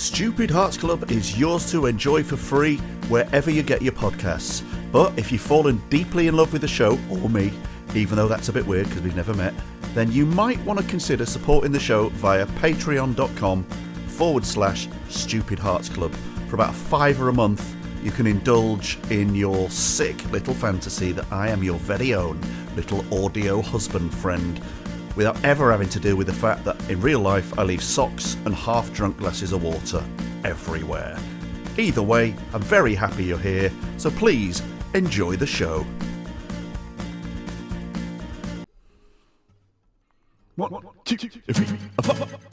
Stupid Hearts Club is yours to enjoy for free wherever you get your podcasts. But if you've fallen deeply in love with the show, or me, even though that's a bit weird because we've never met, then you might want to consider supporting the show via patreon.com forward slash Stupid Hearts Club. For about a fiver a month, you can indulge in your sick little fantasy that I am your very own little audio husband friend without ever having to deal with the fact that in real life I leave socks and half drunk glasses of water everywhere. Either way, I'm very happy you're here, so please enjoy the show. One, two, three, four.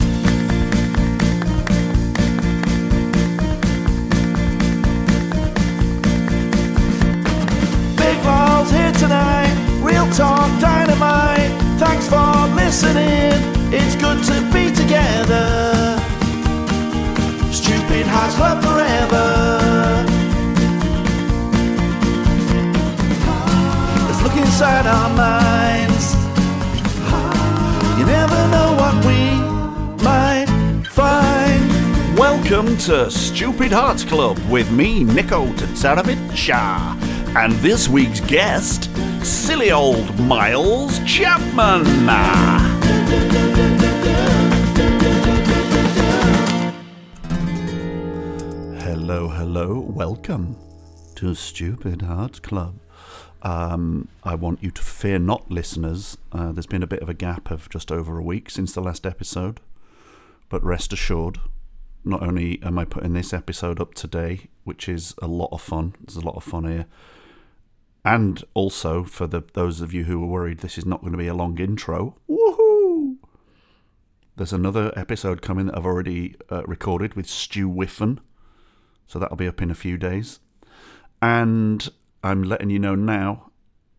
Listening, it's good to be together. Stupid Hearts Club forever. Let's look inside our minds. You never know what we might find. Welcome to Stupid Hearts Club with me, Nico Tatarowicz, and this week's guest, silly old Miles Chapman. Hello, hello, welcome to Stupid Hearts Club. Um, I want you to fear not, listeners. Uh, there's been a bit of a gap of just over a week since the last episode, but rest assured, not only am I putting this episode up today, which is a lot of fun, there's a lot of fun here, and also for the those of you who are worried this is not going to be a long intro, woohoo! There's another episode coming that I've already uh, recorded with Stu Whiffen, so that'll be up in a few days. And I'm letting you know now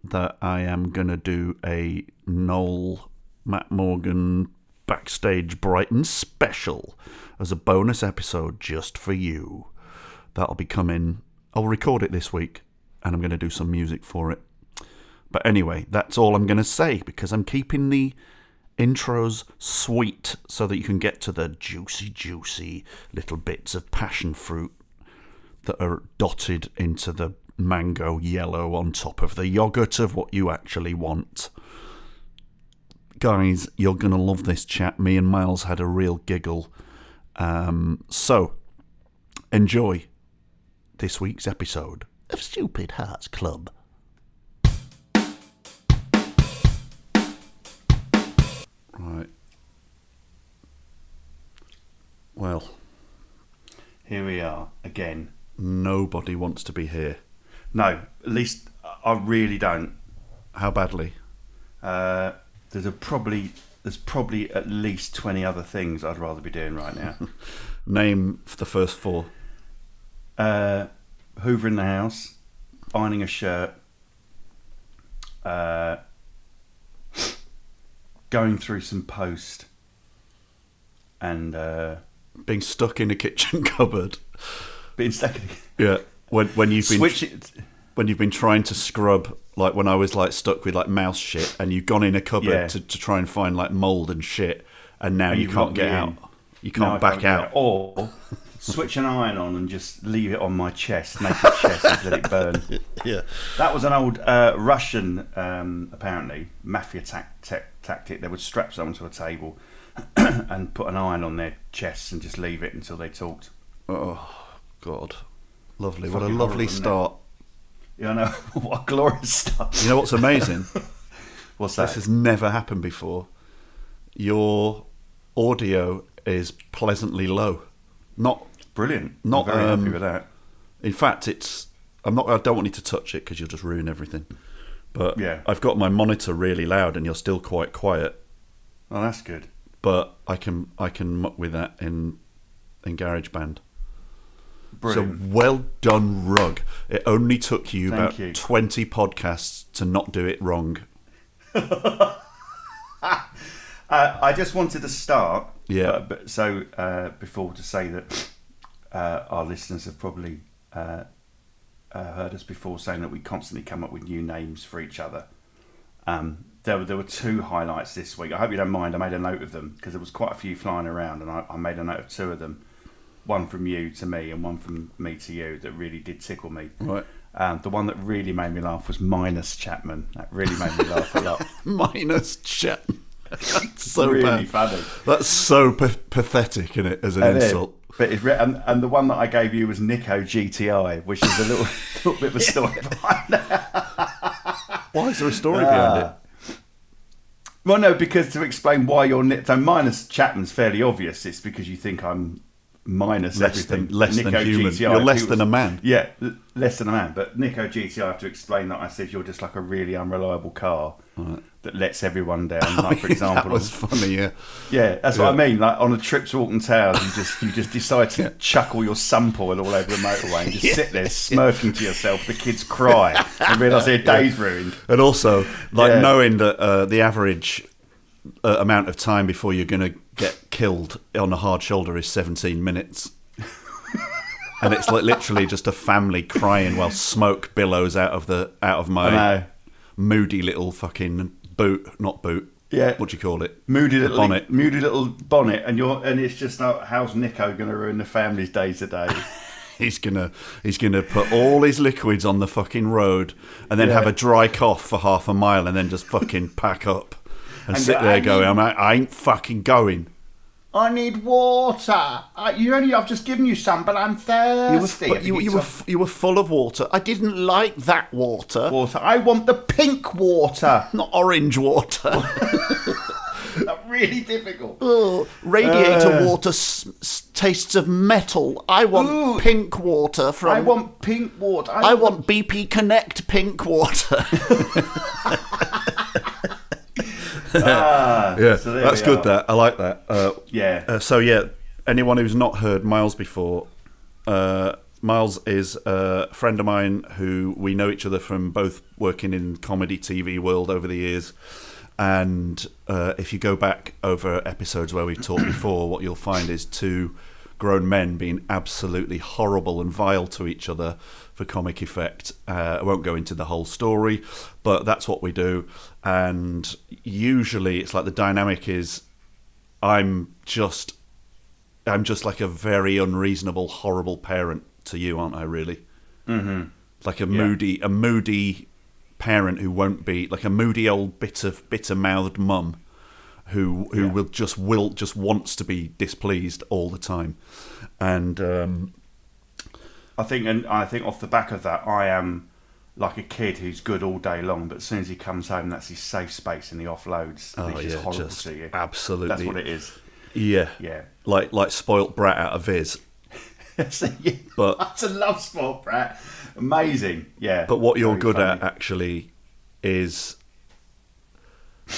that I am going to do a Noel Matt Morgan backstage Brighton special as a bonus episode just for you. That'll be coming. I'll record it this week and I'm going to do some music for it. But anyway, that's all I'm going to say because I'm keeping the intros sweet so that you can get to the juicy, juicy little bits of passion fruit that are dotted into the mango yellow on top of the yogurt of what you actually want. Guys, you're going to love this chat. Me and Miles had a real giggle. Um, so, enjoy this week's episode of Stupid Hearts Club. Right. Well, here we are again. Nobody wants to be here. No, at least I really don't. How badly? Uh, there's a probably there's probably at least twenty other things I'd rather be doing right now. Name the first four. uh, Hoover in the house, ironing a shirt, uh, going through some post, and uh, Being stuck in a kitchen cupboard. being stuck. Yeah. When when you've been Switch it. when you've been trying to scrub like when I was like stuck with like mouse shit and you've gone in a cupboard Yeah. to, to try and find like mold and shit and now And you you've can't get been out. in. You No, I can't back can't get out. Or switch an iron on and just leave it on my chest, naked chest, and let it burn. Yeah. That was an old uh, Russian, um, apparently, mafia tac- tac- tactic. They would strap someone to a table and put an iron on their chest and just leave it until they talked. Oh God. Lovely. What a lovely start. Yeah, I know. what a glorious stuff. You know what's amazing? What's that? this has never happened before. Your audio is pleasantly low. Not Brilliant. not, I'm very um, happy with that. In fact, it's. I'm not. I don't want you to touch it because you'll just ruin everything. But Yeah. I've got my monitor really loud, and you're still quite quiet. Oh, that's good. But I can I can muck with that in in GarageBand. Brilliant. So well done, Rug. It only took you Thank about you. twenty podcasts to not do it wrong. Uh, I just wanted to start. Yeah. uh, but so uh, before to say that uh, our listeners have probably uh, uh, heard us before saying that we constantly come up with new names for each other. Um, there were there were two highlights this week. I hope you don't mind. I made a note of them because there was quite a few flying around, and I, I made a note of two of them. one from you to me and one from me to you that really did tickle me. Right. Um, the one that really made me laugh was minus Chapman. That really made me laugh a lot. Minus chat. That's so really bad. funny. That's so pa- pathetic, in it, as an And insult. But re- and, and the one that I gave you was Nico GTI, which is a little, little bit of a story behind that. Why is there a story uh, behind it? Well, no, because to explain why you're Ni- so minus Chapman's fairly obvious. It's because you think I'm minus Less everything. than- less than human. GTI, You're less who than a man. Yeah, l- less than a man. But Nico GTI, I have to explain that I said you're just like a really unreliable car that lets everyone down. Like for example, that was funny. Yeah. Yeah, that's what I mean. Like on a trip to Alton Towers, you just you just decide to chuck all your sun oil all over the motorway and just sit there smirking to yourself. The kids cry and realise their day's ruined. And also, like Yeah. knowing that uh, the average uh, amount of time before you're going to get killed on a hard shoulder is 17 minutes. and it's like literally just a family crying while smoke billows out of the out of I my know. Moody little fucking boot, not boot. Yeah. What do you call it? Moody little bonnet. moody little bonnet, and you're and it's just like, how's Nico going to ruin the family's day today? He's gonna he's gonna put all his liquids on the fucking road and then Yeah. have a dry cough for half a mile and then just fucking pack up and, And sit there "I going, I'm, I ain't fucking going. I need water. I, you only I've just given you some, but I'm You were, thirsty. you, you were you were full of water. I didn't like that water, water. I want the pink water. not orange water. really difficult. Ugh, radiator Uh. water s- s- tastes of metal. I want Ooh. pink water from. I want pink water. I want BP Connect pink water. Ah, yeah, so that's good. That I like that. Uh, Yeah. Uh, so yeah, anyone who's not heard Miles before, uh, Miles is a friend of mine who we know each other from both working in comedy TV world over the years. And uh, if you go back over episodes where we've talked before, what you'll find is two grown men being absolutely horrible and vile to each other for comic effect. Uh, I won't go into the whole story, but that's what we do. And usually, it's like the dynamic is I'm just I'm just like a very unreasonable, horrible parent to you, aren't I? Really, mm-hmm. like a moody, a moody parent who won't be like a moody old bitter, bitter mouthed mum who who will just will just wants to be displeased all the time, and um, I think, and I think off the back of that, I am like a kid who's good all day long, but as soon as he comes home, that's his safe space, and he offloads. And oh it's just horrible just to you. absolutely, That's what it is. yeah, Yeah. like like spoilt brat out of his. So, yeah, But- that's a love sport, brat. Amazing. Yeah. But what you're Very good funny. at actually is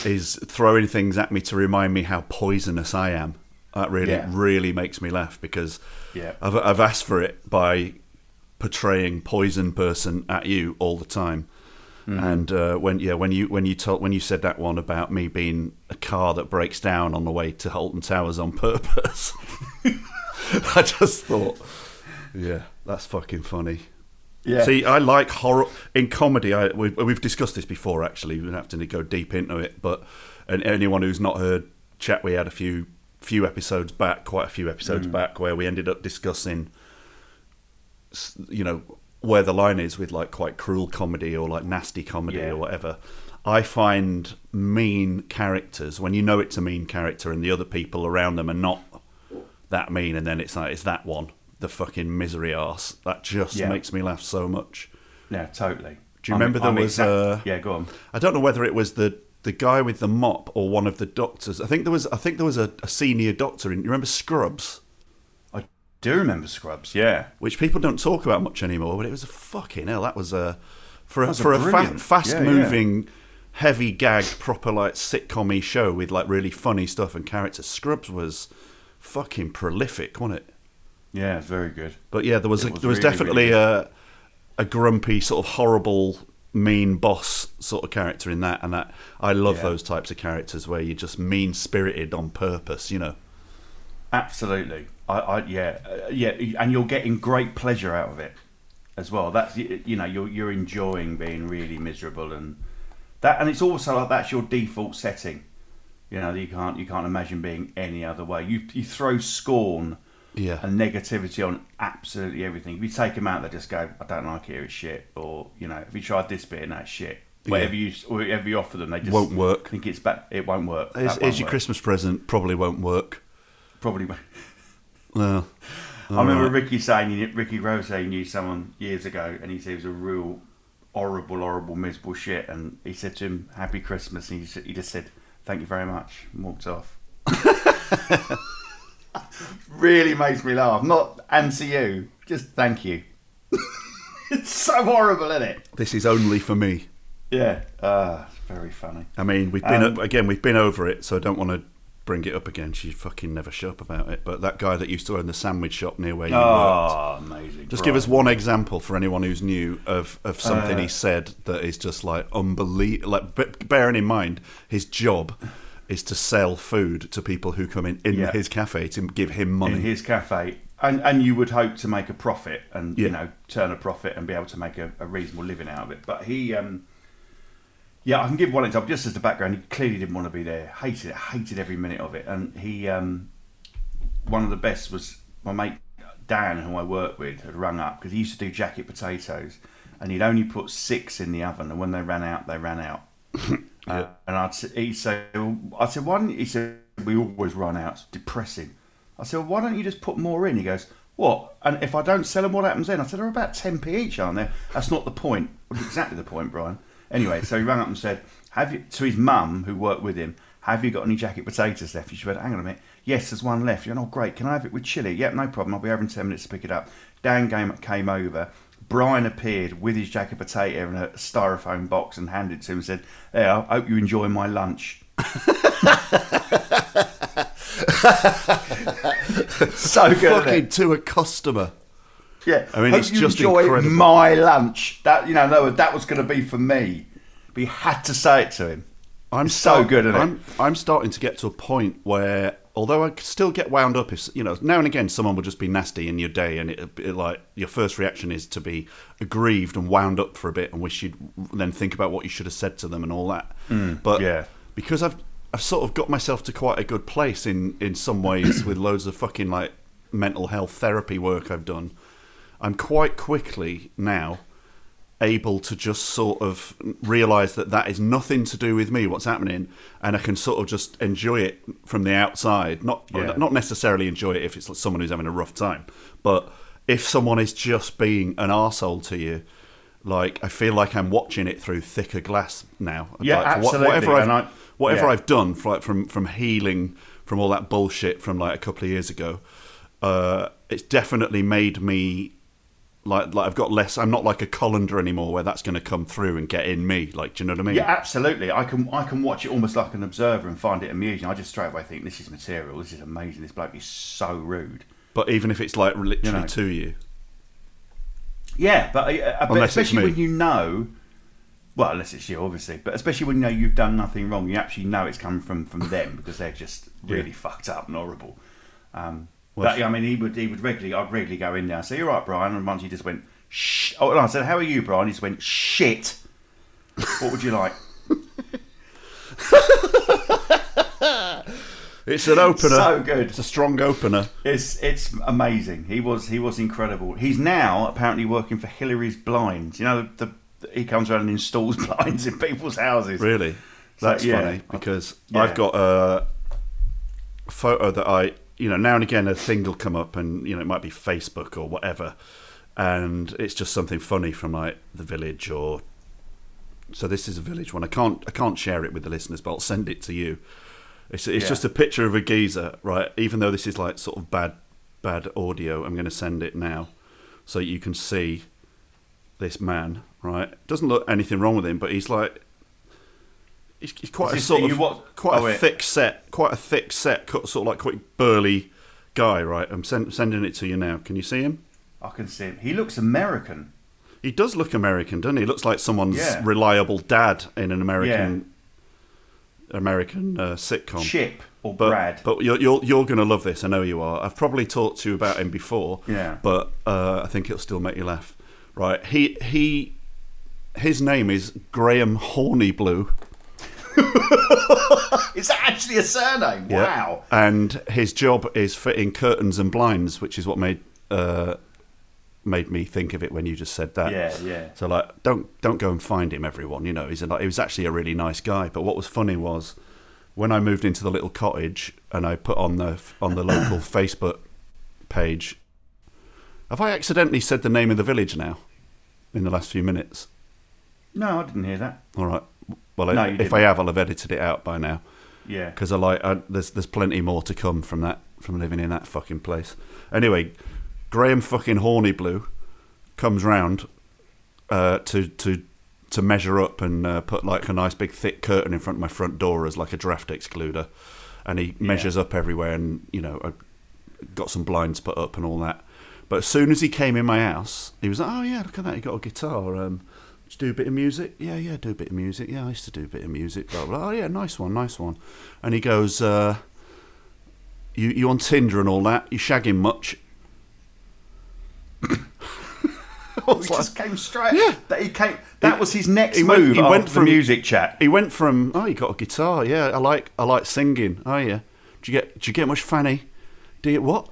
is throwing things at me to remind me how poisonous I am. That really Yeah. really makes me laugh because Yeah. I've I've asked for it by portraying poison person at you all the time. Mm-hmm. And uh, when yeah when you when you told when you said that one about me being a car that breaks down on the way to Alton Towers on purpose, I just thought, yeah, that's fucking funny. Yeah. See, I like horror in comedy. I we've, we've discussed this before. Actually, we don't have to go deep into it. But and anyone who's not heard chat, we had a few few episodes back, quite a few episodes Mm. back, where we ended up discussing, you know, where the line is with like quite cruel comedy or like nasty comedy Yeah. or whatever. I find mean characters when you know it's a mean character and the other people around them are not that mean, and then it's like it's that one, the fucking misery ass. That just Yeah. makes me laugh so much. Yeah, totally. Do you I'm- remember there I'm was, exact- uh, yeah, go on. I don't know whether it was the the guy with the mop or one of the doctors. I think there was I think there was a, a senior doctor in. You remember Scrubs, do remember Scrubs. Yeah. which people don't talk about much anymore, but it was a fucking hell. That was a for a, for a, fa- fast yeah, yeah. moving, heavy gagged, proper like sitcom-y show with like really funny stuff and characters. Scrubs was fucking prolific, wasn't it? Yeah, it's very good. But yeah, there was, a, was there was really, definitely really a a grumpy sort of horrible mean boss sort of character in that, and that I love Yeah. those types of characters where you're just mean spirited on purpose, you know. Absolutely. I, I yeah, uh, yeah, and you're getting great pleasure out of it as well. That's you know you're you're enjoying being really miserable and that, and it's also like that's your default setting. You know you can't you can't imagine being any other way. You you throw scorn Yeah. and negativity on absolutely everything. If you take them out, they just go, "I don't like it, it's shit," or you know, if you tried this bit and that shit." Whatever you whatever you offer them, they just Won't work. Think it's bad. It won't work. Here's won't your work. Christmas present. Probably won't work. Probably. Well, I remember Ricky saying Ricky Rose he knew someone years ago, and he said he was a real horrible, horrible, miserable shit. And he said to him, "Happy Christmas," and he just, he just said, "Thank you very much," and walked off. really makes me laugh. Not answer you, just thank you. it's so horrible, isn't it? this is only for me. Yeah, ah, it's very funny. I mean, we've been Um, again, we've been over it, so I don't want to bring it up again. She fucking never shut up about it. But that guy that used to own the sandwich shop near where you worked. Oh, amazing! Just give us one example for anyone who's new of, of something Uh, he said that is just like unbelievable. Like, bearing in mind his job is to sell food to people who come in in Yeah. his cafe to give him money. in his cafe, and and you would hope to make a profit and Yeah. you know turn a profit and be able to make a, a reasonable living out of it. But he, um, yeah, I can give one example just as the background. He clearly didn't want to be there. Hated it. Hated every minute of it. And he, um, one of the best was my mate Dan, who I work with, had rung up because he used to do jacket potatoes, and he'd only put six in the oven, and when they ran out, they ran out. Uh, and I'd s- he said, I said, why don't you, he said, we always run out. It's depressing. I said, well, why don't you just put more in? He goes, what? And if I don't sell them, what happens then? I said, they're about 10p each, aren't they? That's not the point. Well, exactly the point, Brian. Anyway, so he rang up and said, have you, to his mum, who worked with him, have you got any jacket potatoes left? She went, hang on a minute. Yes, there's one left. He went, oh, great. Can I have it with chili? Yep, no problem. I'll be over in 10 minutes to pick it up. Dan came, came over. Brian appeared with his jacket potato in a styrofoam box and handed it to him and said, There, I hope you enjoy my lunch. so good. Fucking to a customer. Yeah. I mean, hope it's you just enjoy incredible. my lunch. That you know, no, that was going to be for me. But he had to say it to him. I'm It's so good, isn't it? I'm, starting to get to a point where, although I still get wound up, if you know, now and again someone will just be nasty in your day, and it, it like your first reaction is to be aggrieved and wound up for a bit, and wish you'd then think about what you should have said to them and all that. but Mm, yeah. because I've I've sort of got myself to quite a good place in in some ways with loads of fucking like mental health therapy work I've done. I'm quite quickly now able to just sort of realize that that is nothing to do with me what's happening and I can sort of just enjoy it from the outside not Yeah. not necessarily enjoy it if it's someone who's having a rough time but if someone is just being an arsehole to you like I feel like I'm watching it through thicker glass now Yeah, Like, absolutely, whatever I've, and I- whatever yeah. I've done for, like, from from healing from all that bullshit from like a couple of years ago uh, it's definitely made me like like I've got less. I'm not like a colander anymore, where that's going to come through and get in me. Like, do you know what I mean? Yeah, absolutely. I can I can watch it almost like an observer and find it amusing. I just straight away think this is material. This is amazing. This bloke is so rude. But even if it's like literally You know. to you, Yeah, but, uh, but Unless it's especially when you know, well, unless it's you, obviously, but especially when you know you've done nothing wrong, you actually know it's coming from from them because they're just really Yeah. fucked up and horrible. Um, Well, but, yeah, I mean, he would he would regularly, I'd regularly go in there and say, "You're right, Brian," and once he just went, "Shh." Oh, and I said, "How are you, Brian?" He just went, "Shit." what would you like? it's an opener. So good. It's a strong opener. It's it's amazing. He was he was incredible. He's now apparently working for Hillary's Blinds. You know, the, the he comes around and installs blinds in people's houses. Really, So, that's yeah. funny because Yeah. I've got a photo that I, you know, now and again a thing will come up, and you know it might be Facebook or whatever, and it's just something funny from like the village or. So this is a village one. I can't I can't share it with the listeners, but I'll send it to you. It's it's Yeah. just a picture of a geezer, right? Even though this is like sort of bad bad audio, I'm going to send it now, so you can see this man, right? Doesn't look anything wrong with him, but he's like he's, he's quite Is a sort of what- quite oh, a yeah. thick set, quite a thick set, cut- sort of like quite burly guy, right? I'm send, sending it to you now. Can you see him? I can see him. He looks American. He does look American, doesn't he? He looks like someone's Yeah. reliable dad in an American American uh, sitcom. Chip or But, Brad. but you're you're, you're going to love this. I know you are. I've probably talked to you about him before. Yeah. But uh, I think it'll still make you laugh. Right? He he. His name is Graham Hornyblue. Is that actually a surname? Yeah. Wow. And his job is fitting curtains and blinds, which is what made uh, made me think of it when you just said that. Yeah, yeah. So like, don't don't go and find him, everyone. You know, he's a, he was actually a really nice guy. But what was funny was when I moved into the little cottage and I put on the on the local Facebook page. Have I accidentally said the name of the village now in the last few minutes? No, I didn't hear that. All right. Well, No, I- if didn't. I have, I'll have edited it out by now Yeah. because I like I, there's there's plenty more to come from that from living in that fucking place. Anyway, Graham fucking Horny Blue comes round uh, to to to measure up and uh, put like a nice big thick curtain in front of my front door as like a draft excluder, and he measures up everywhere and you know I got some blinds put up and all that. But as soon as he came in my house, he was like, "Oh yeah, look at that! You got a guitar. Um, do a bit of music? Yeah, yeah, do a bit of music. Yeah, I used to do a bit of music. Blah blah. Oh yeah, nice one, nice one." And he goes, uh, "You you on Tinder and all that? You shagging much?" He like- just came straight. Yeah. That he came. That He- was his next he went- move. he went from- the music chat. He went from, "Oh, you got a guitar? Yeah, I like I like singing. Oh yeah, do you get do you get much fanny? Do you what?"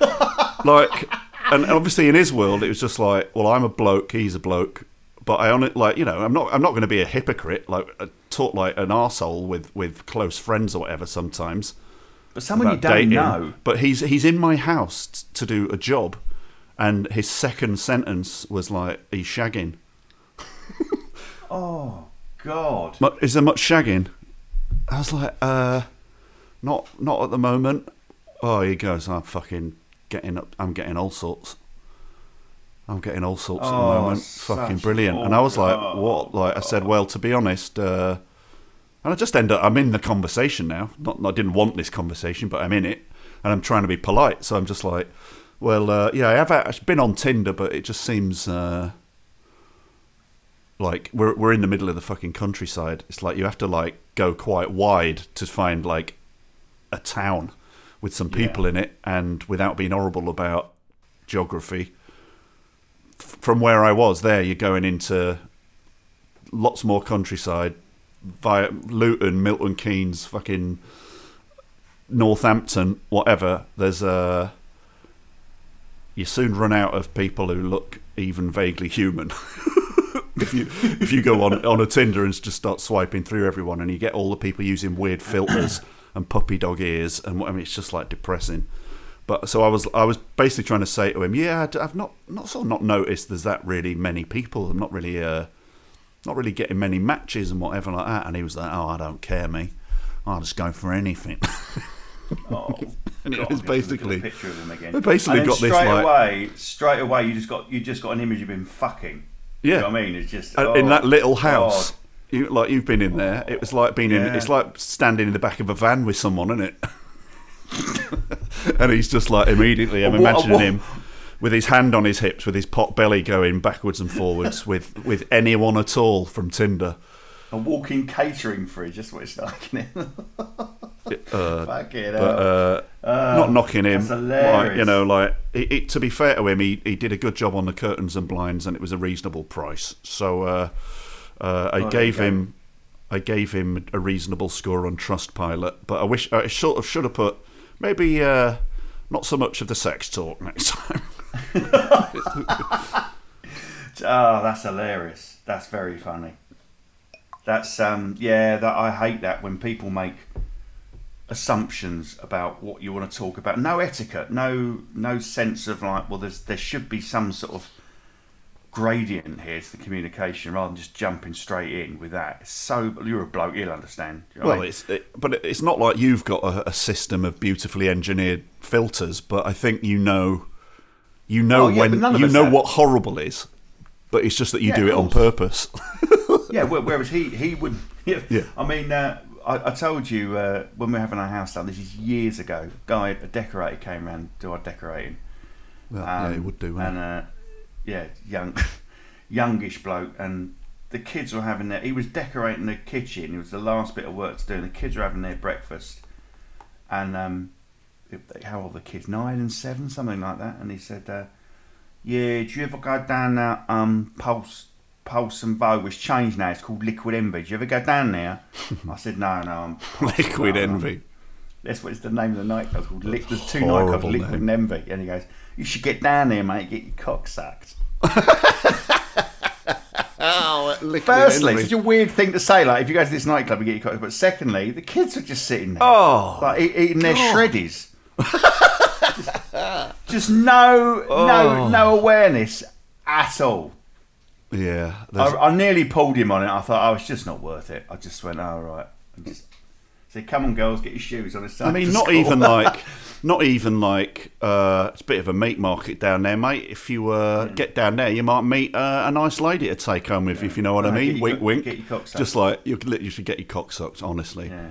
like, and obviously in his world, it was just like, "Well, I'm a bloke, he's a bloke." But I on it like you know I'm not I'm not going to be a hypocrite like uh, talk like an arsehole with with close friends or whatever sometimes. But someone you don't dating. know. But he's he's in my house t- to do a job, and his second sentence was like, "He's shagging." Oh God. Is there much shagging? I was like, uh, not not at the moment. Oh, he goes, I'm fucking getting up. I'm getting all sorts. I'm getting all sorts at the Oh, moment. Fucking brilliant. And I was like, oh, what? Like I said, well, to be honest, uh, and I just end up. I'm in the conversation now. Not, I didn't want this conversation, but I'm in it, and I'm trying to be polite. So I'm just like, well, uh, yeah, I have actually been on Tinder, but it just seems. Uh, like we're we're in the middle of the fucking countryside. It's like you have to like go quite wide to find like a town with some people in it, and without being horrible about geography. From where I was, there you're going into lots more countryside via Luton, Milton Keynes, fucking Northampton, whatever. There's a you soon run out of people who look even vaguely human. if you if you go on on a Tinder and just start swiping through everyone, and you get all the people using weird filters and puppy dog ears, and I mean, it's just like depressing. But so I was I was basically trying to say to him, yeah, I've not not sort of not noticed there's that really many people. I'm not really uh not really getting many matches and whatever like that. And he was like, oh, I don't care, me. I'll just go for anything. Oh, And it was I'm gonna look at the basically- picture of him again. they basically got this, straight like- away. Straight away, you just got you just got an image of him fucking. Yeah. You know what I mean? It's just Uh, in oh, that little house. God. You, like you've been in there. It was like being in. It's like standing in the back of a van with someone, isn't it? and he's just like immediately. I'm Well, what- imagining what- him with his hand on his hips, with his pot belly going backwards and forwards, with with anyone at all from Tinder. A walking catering fridge. That's what it's like. Isn't it? Uh, Fucking but hell. uh, not knocking him. Like, you know, like it, it, to be fair to him, he, he did a good job on the curtains and blinds, and it was a reasonable price. So uh, uh, I there you gave him, I gave him a reasonable score on Trustpilot. But I wish I sort of should have put maybe uh, not so much of the sex talk next time. Oh, that's hilarious. That's very funny. That's um yeah, that I hate that when people make assumptions about what you want to talk about. No etiquette, no no sense of like, well there's there should be some sort of gradient here to the communication rather than just jumping straight in with that. It's so you're a bloke, you'll understand. You know what I Well, mean? it's it, but it's not like you've got a, a system of beautifully engineered filters. But I think you know, you know Oh, yeah, when you know have. what horrible is. But it's just that you Yeah, do it on purpose. yeah, whereas he he would. Yeah, Yeah. I mean, uh, I, I told you uh, when we were having our house done. This is years ago. A Guy, a decorator came round to do our decorating. Well, yeah, Um, it would do. And uh, yeah, young, youngish bloke, and the kids were having their. He was decorating the kitchen. It was the last bit of work to do, and the kids were having their breakfast. And um, how old are the kids? Nine and seven, something like that. And he said, uh, "Yeah, do you ever go down that um post Pulse and Vogue was changed now. It's called Liquid Envy. Do you ever go down there? I said, no, no. I'm Liquid no. Envy. That's what it's the name of the nightclub. It's called Li- There's two nightclubs, Liquid name. and Envy. And he goes, you should get down there, mate. Get your cock sucked. Oh, Firstly, such a weird thing to say. Like, if you go to this nightclub and get your cock, but secondly, the kids are just sitting there, Oh, like eating their God. shreddies. just, just no, Oh. no, no awareness at all. yeah. I, I nearly pulled him on it. I thought, oh, it's just not worth it. I just went, oh, right. And just said, come on, girls, get your shoes on. It's I mean, not school." even like, not even like, uh, it's a bit of a meat market down there, mate. If you uh, get down there, you might meet uh, a nice lady to take home with you, if you know what I No, get mean. Wink, co- wink. get your cock. Just like you, you should get your cock sucked, honestly. Yeah.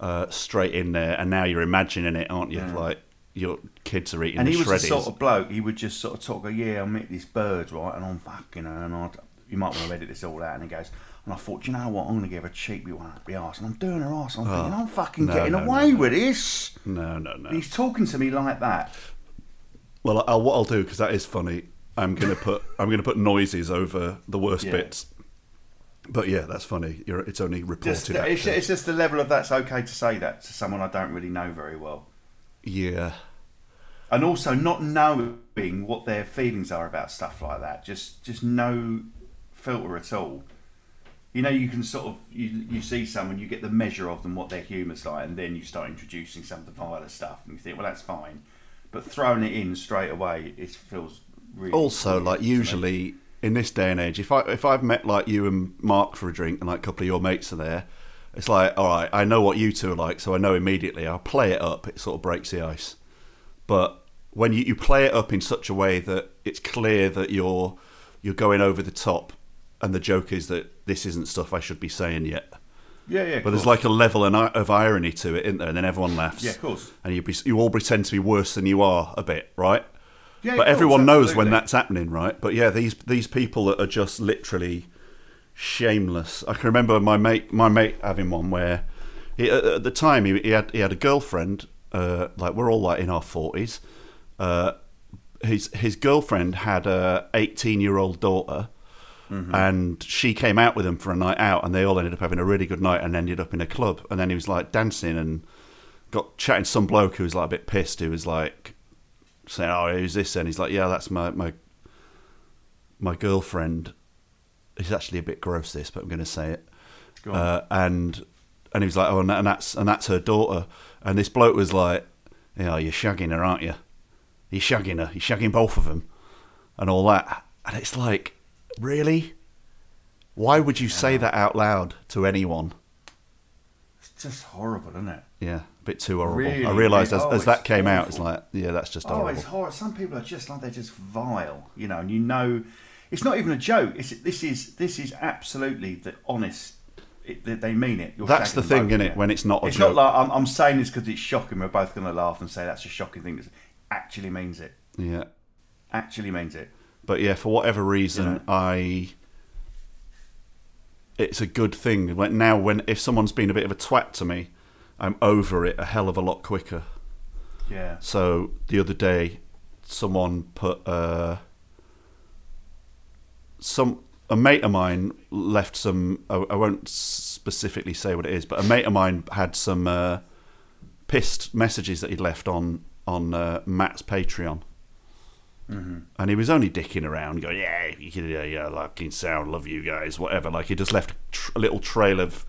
Uh, straight in there, and now you're imagining it, aren't you? Like your kids are eating And he was shreddies. the sort of bloke. He would just sort of talk. Go, yeah, I met this bird, right? And I'm fucking her, and I. You might want to edit this all out. And he goes, and I thought, you know what? I'm going to give her a cheeky one up the arse, and I'm doing her arse. I'm thinking, oh, I'm fucking Oh. no, getting no, away no, with this. no, no, no. And he's talking to me like that. Well, I'll, what I'll do because that is funny. I'm gonna put I'm gonna put noises over the worst Yeah. bits. But yeah, that's funny. You're, it's only reported. Just, it's, it's just the level of that's okay to say that to someone I don't really know very well. yeah, and also not knowing what their feelings are about stuff like that. Just just no filter at all. You know, you can sort of you you see someone, you get the measure of them, what their humour's like, and then you start introducing some of the violent stuff, and you think, well, that's fine. But throwing it in straight away, it feels really. also like usually in this day and age if i if i've met like you and mark for a drink and like a couple of your mates are there it's like all right i know what you two are like so i know immediately i'll play it up it sort of breaks the ice but when you, you play it up in such a way that it's clear that you're you're going over the top and the joke is that this isn't stuff i should be saying yet yeah, yeah. but there's like a level of of irony to it, isn't there? And then everyone laughs. Yeah, of course. And you be, you all pretend to be worse than you are a bit, right? Yeah, but course, everyone knows when that's happening, right? But yeah, these these people that are just literally shameless. I can remember my mate my mate having one where he, at at the time he, he had he had a girlfriend. Uh, like we're all like in our forties. Uh, his his girlfriend had a 18 year old daughter. And she came out with him for a night out, and they all ended up having a really good night, and ended up in a club. And then he was like dancing and got chatting to some bloke who was like a bit pissed. Who was like saying, "Oh, who's this?" And he's like, "Yeah, that's my my my girlfriend." It's actually a bit gross, this, but I'm going to say it. Go. Uh, and and he was like, "Oh, and, and that's and that's her daughter." And this bloke was like, "Yeah, you're shagging her, aren't you? You're shagging her. You're shagging both of them, and all that." And it's like, really? Why would you say that out loud to anyone? It's just horrible, isn't it? Yeah, a bit too horrible. Really, I realised as, oh, as that it's came out, it's awful. like, yeah, that's just Oh, horrible. it's horrible. Some people are just like they're just vile, you know, and you know, it's not even a joke. It's this is this is absolutely the honest. It, they- they mean it. You're That's the thing, both, innit, yeah. when it's not a it's joke. not like I'm, I'm saying this because it's shocking. We're both going to laugh and say that's a shocking thing. It actually means it. yeah. Actually means it. But yeah, for whatever reason, Yeah. I. It's a good thing. Like now, when if someone's been a bit of a twat to me, I'm over it a hell of a lot quicker. Yeah. So the other day, someone put uh, some a mate of mine left some. I, I won't specifically say what it is, but a mate of mine had some uh, pissed messages that he'd left on on uh, Matt's Patreon. And he was only dicking around, going, "Yeah, you can, yeah, yeah, like in sound, love you guys, whatever." Like he just left a little trail of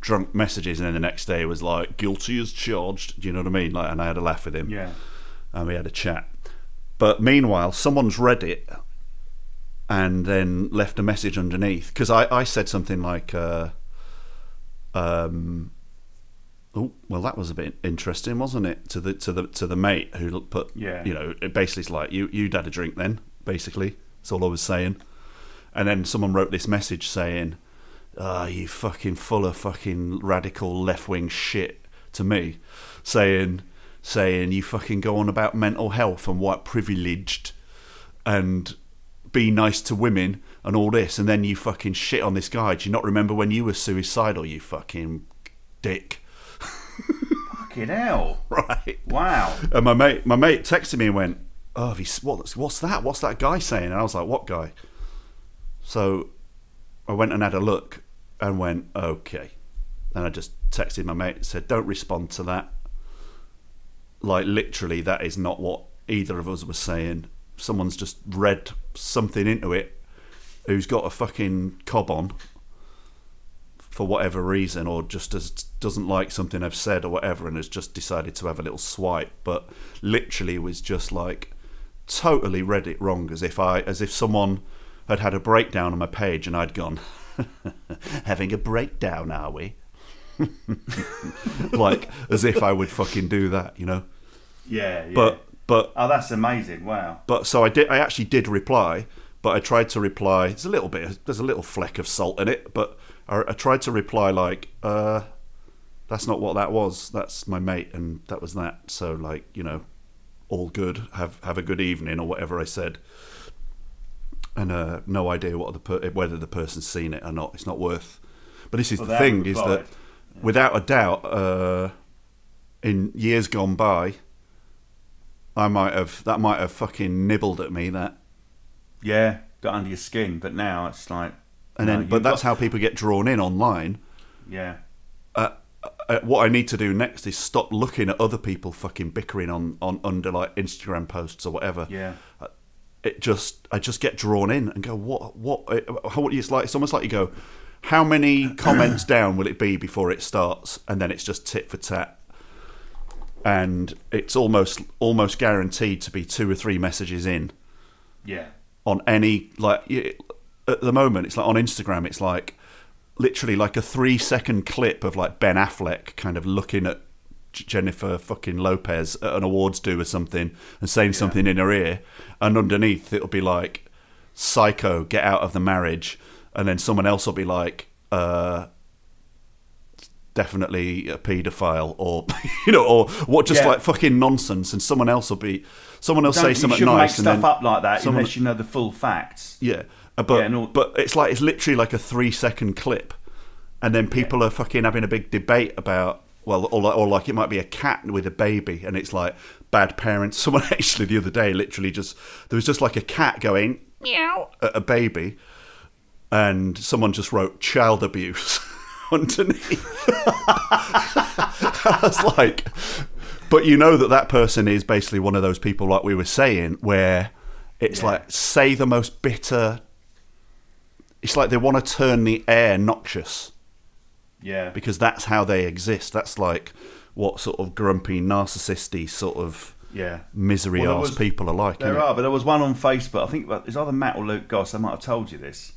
drunk messages, and then the next day was like, "Guilty as charged." Do you know what I mean? Like, and I had a laugh with him Yeah. and we had a chat. But meanwhile, someone's read it and then left a message underneath because I, I said something like, uh, um, "Oh, well, that was a bit interesting, wasn't it?" To the to the to the mate who put, Yeah. you know, it basically it's like you you'd had a drink then, basically. That's all I was saying. And then someone wrote this message saying, "Ah, you fucking full of fucking radical left wing shit." To me, saying, saying you fucking go on about mental health and white privileged, and be nice to women and all this, and then you fucking shit on this guy. Do you not remember when you were suicidal? You fucking dick, Fucking hell. right? Wow. And my mate, my mate texted me and went, "Oh, have you, what's what's that? What's that guy saying?" And I was like, "What guy?" So I went and had a look and went, okay. And I just texted my mate and said, don't respond to that. Like, literally, that is not what either of us was saying. Someone's just read something into it who's got a fucking cob on for whatever reason, or just as doesn't like something I've said or whatever, and has just decided to have a little swipe. But literally was just like totally read it wrong, as if I, as if someone had had a breakdown on my page, and I'd gone, having a breakdown, are we? like as if I would fucking do that, you know. Yeah, yeah. But but oh, that's amazing! Wow. but so I did. I actually did reply, but I tried to reply. There's a little bit. There's a little fleck of salt in it, but I, I tried to reply like, uh, "That's not what that was. That's my mate, and that was that." So like, you know, all good. Have have a good evening or whatever I said. And uh, no idea what the per- whether the person's seen it or not. It's not worth. But this is Well, the thing: is that replied. without a doubt, uh, in years gone by, I might have that might have fucking nibbled at me that, Yeah, got under your skin, but now it's like. And no, then but that's how people get drawn in online. Yeah. Uh, uh, what I need to do next is stop looking at other people fucking bickering on, on under like Instagram posts or whatever. Yeah. It just I just get drawn in and go what what uh, how it's like it's almost like you go how many comments down will it be before it starts and then it's just tit for tat and it's almost almost guaranteed to be two or three messages in Yeah. on any like at the moment it's like on Instagram it's like literally like a 3 second clip of like Ben Affleck kind of looking at Jennifer fucking Lopez at an awards do or something and saying something in her ear. And underneath it'll be like psycho get out of the marriage. And then someone else will be like uh definitely a paedophile or you know or what just Yeah. like fucking nonsense. And someone else will be someone else Don't- say something nice make and stuff then up like that someone- unless you know the full facts. yeah, Uh, but Yeah, all- but it's like it's literally like a three second clip, and then people are fucking having a big debate about well, or like, or like it might be a cat with a baby, and it's like bad parents. Someone actually the other day literally just there was just like a cat going meow at a baby, and someone just wrote child abuse underneath. I was like, but you know that that person is basically one of those people, like we were saying, where it's Yeah. like say the most bitter. It's like they want to turn the air noxious Yeah. because that's how they exist. That's like what sort of grumpy, narcissisty sort of Yeah. misery Well, was- people are like. There are, but there was one on Facebook. I think it's either Matt or Luke Goss. I might have told you this.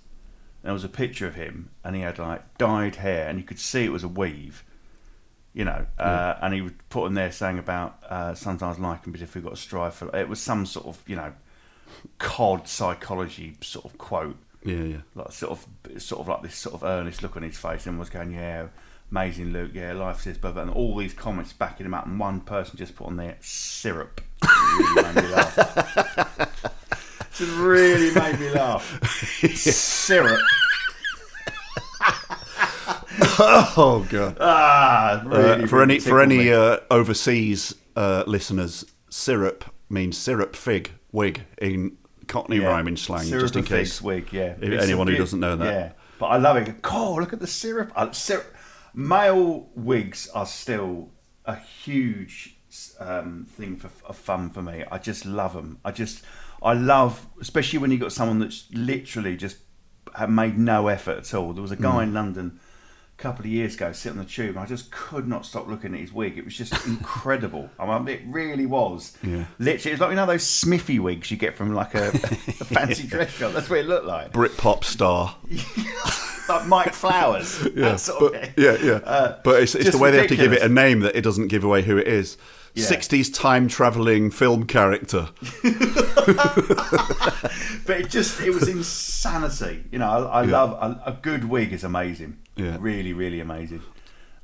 There was a picture of him, and he had like dyed hair, and you could see it was a weave. You know, uh, and he was put in there saying about uh, sometimes life can be difficult. Got to strive for. It was some sort of you know, cod psychology sort of quote. Yeah, yeah. like sort of sort of like this sort of earnest look on his face and was going, Yeah, amazing Luke, yeah, life is but and all these comments backing him up and one person just put on there syrup. It really made me laugh. Just really made me laugh. syrup. Oh god. Ah really, Uh, for any for any uh, overseas uh, listeners, syrup means syrup fig wig in Cockney Yeah. rhyming slang, Syrup just in case. wig, yeah. if It's anyone who bit- doesn't know that. Yeah, but I love it. Oh, look at the syrup. Uh, syrup. Male wigs are still a huge um, thing for of fun for me. I just love them. I just, I love, especially when you got someone that's literally just have made no effort at all. There was a guy Mm. in London couple of years ago sit on the tube and I just could not stop looking at his wig. It was just incredible. I mean, it really was. Yeah. Literally, it's like you know those Smithy wigs you get from like a, a fancy dress shop. That's what it looked like. Britpop star. Like Mike Flowers. Yeah, that sort of but, thing. yeah, yeah. Uh, but it's, it's the way they have to give it a name that it doesn't give away who it is. Yeah. 60s time traveling film character. But it just, it was insanity. You know, I, I Yeah. love, a, a good wig is amazing. Yeah. Really, really amazing.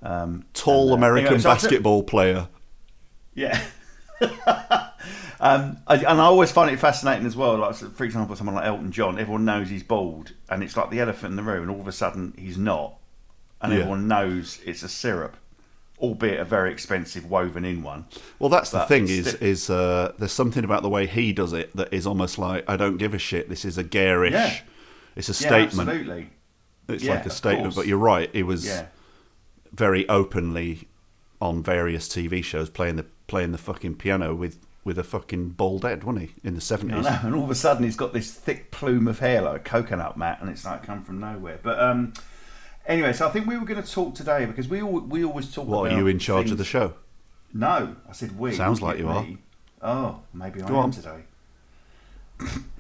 Um, Tall and, uh, American anyway, so basketball player. Yeah. um, I, and I always find it fascinating as well. Like, for example, someone like Elton John, everyone knows he's bald, and it's like the elephant in the room, and all of a sudden he's not, and Yeah. everyone knows it's a syrup, albeit a very expensive woven-in one. Well, that's the thing is sti- is uh, there's something about the way he does it that is almost like I don't give a shit. This is a garish. Yeah. It's a Yeah, statement. absolutely. It's Yeah, like a statement, but you're right. It was Yeah. very openly on various TV shows playing the playing the fucking piano with with a fucking bald head, wasn't he? In the I seventies. know, and all of a sudden he's got this thick plume of hair like a coconut mat, and it's like come from nowhere. But um, anyway, so I think we were going to talk today because we al- we always talk. What about are you in charge of the show? No, I said we. Sounds like you are. Oh, maybe I Go am on. today.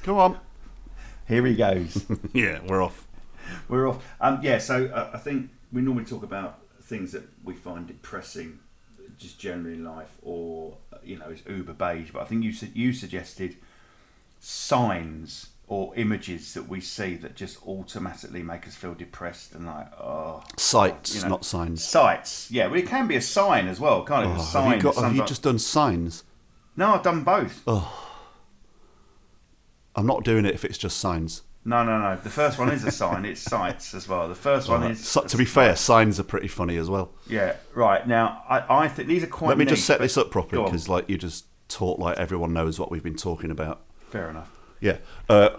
Go on. Here he goes. yeah, we're off. We're off. Um, yeah, so uh, I think we normally talk about things that we find depressing, just generally in life, or you know, it's uber beige. But I think you su- you suggested signs or images that we see that just automatically make us feel depressed and like oh Sights, you know, not signs. sights. Yeah, well, it can be a sign as well, can't it? Oh, a have you, got, have you just done signs? No, I've done both. Oh. I'm not doing it if it's just signs. No, no, no. The first one is a sign. It's sights as well. The first one is. So, to be fair, signs are pretty funny as well. Yeah, right. Now, I, I think these are quite. Let me just set this up properly because, like, you just talk like everyone knows what we've been talking about. Fair enough. Yeah. Uh,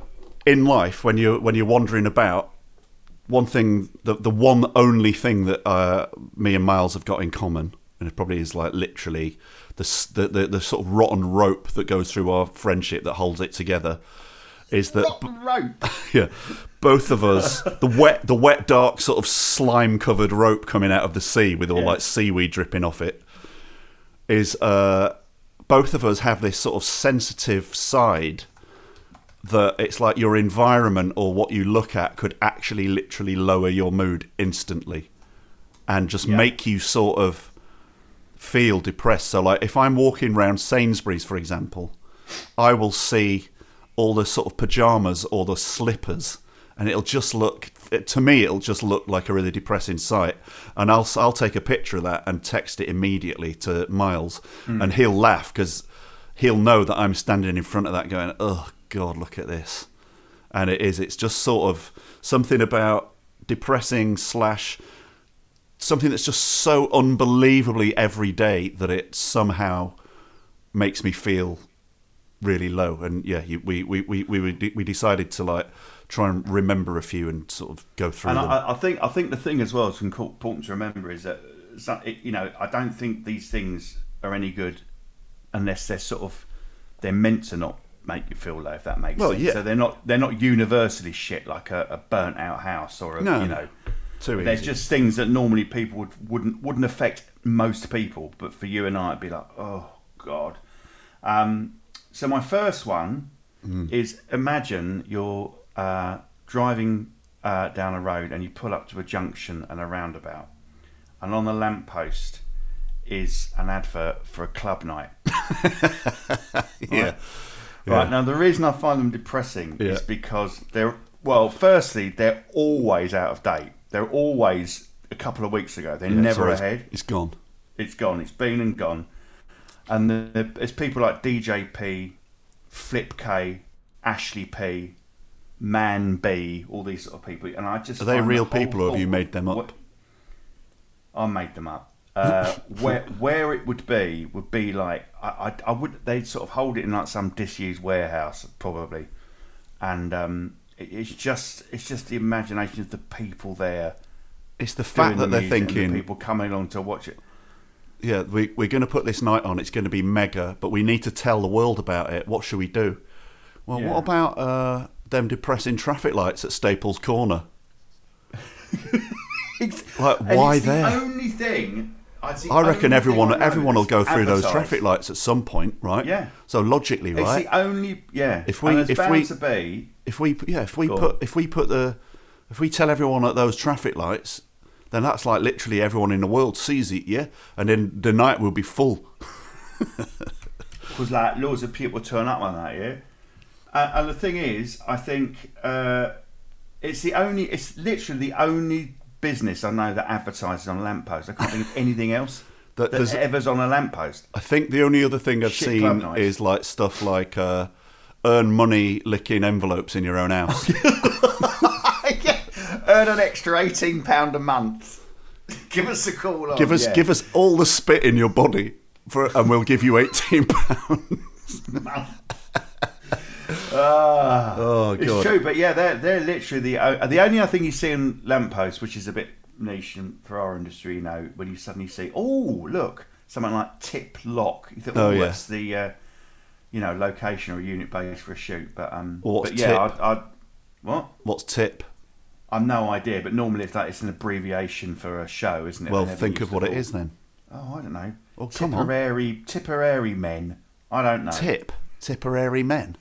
in life, when you when you're wandering about, one thing, the the one only thing that uh, me and Miles have got in common, and it probably is like literally the, the the the sort of rotten rope that goes through our friendship that holds it together, is that rope. yeah, both of us the wet the wet dark sort of slime covered rope coming out of the sea with all Yeah. like seaweed dripping off it is uh both of us have this sort of sensitive side that it's like your environment or what you look at could actually literally lower your mood instantly and just Yeah. make you sort of feel depressed. So, like, if I'm walking around Sainsbury's, for example, I will see all the sort of pajamas or the slippers, and it'll just look to me, it'll just look like a really depressing sight. And I'll I'll take a picture of that and text it immediately to Miles, hmm. and he'll laugh because he'll know that I'm standing in front of that, going, "Oh God, look at this." And it is. It's just sort of something about depressing slash something that's just so unbelievably everyday that it somehow makes me feel really low. And yeah, we, we, we, we, we decided to like try and remember a few and sort of go through And them. I, I think I think the thing as well that's important to remember is that it, you know I don't think these things are any good unless they're sort of they're meant to not make you feel low. If that makes Well, sense. yeah. So they're not they're not universally shit like a, a burnt out house or a No, you know. Too easy. just things that normally people would, wouldn't wouldn't affect most people, but for you and I, it'd be like, oh god. Um, so my first one Mm. is imagine you're uh, driving uh, down a road and you pull up to a junction and a roundabout, and on the lamppost is an advert for a club night. yeah. Right now, the reason I find them depressing Yeah. is because they're well. Firstly, they're always out of date. They're always a couple of weeks ago. They're Yeah, never so it's- ahead. It's gone. It's gone. It's been and gone. And the, there's people like DJP, Flip K, Ashley P, Man B, all these sort of people. And I just Are they the real whole people or have you made them up? What- I made them up. Uh, where where it would be would be like I, I I would they'd sort of hold it in like some disused warehouse probably, and um, it, it's just it's just the imagination of the people there. It's the fact the that they're music and the thinking, people coming along to watch it. yeah, we, we're going to put this night on. It's going to be mega, but we need to tell the world about it. What should we do? Well, Yeah. what about uh, them depressing traffic lights at Staples Corner? Like, why it's the there? only thing. The I reckon everyone thing I know everyone will go through those traffic lights at some point, right? Yeah. So logically, right? It's the only yeah. If we- if we- to be if we yeah if we Go on. put if we put the if we tell everyone at those traffic lights then that's like literally everyone in the world sees it yeah and then the night will be full because like loads of people turn up on that, yeah. And, and the thing is, I think uh, it's the only, it's literally the only business I know that advertises on a lamppost. I can't think of anything else That that, there's- ever's on a lamppost. i think the only other thing i've Shit seen is like stuff like uh earn money licking envelopes in your own house Earn an extra eighteen pound a month. give us a call. On, give us yeah. give us all the spit in your body for and we'll give you 18 pounds Ah, Oh, it's true, but yeah, they're they're literally the o- the only other thing you see in lampposts, which is a bit niche for our industry, you know, when you suddenly see, oh look, something like tip lock. You think, Oh, oh, yeah. that's the uh, you know location or unit base for a shoot, but um, what's but yeah, tip? I'd, I'd what? What's tip? I've no idea, but normally it's like it's an abbreviation for a show, isn't it? Well, think of what it is then. Oh, I don't know. Oh, on. Tipperary, Tipperary men. I don't know. Tip. Tipperary men.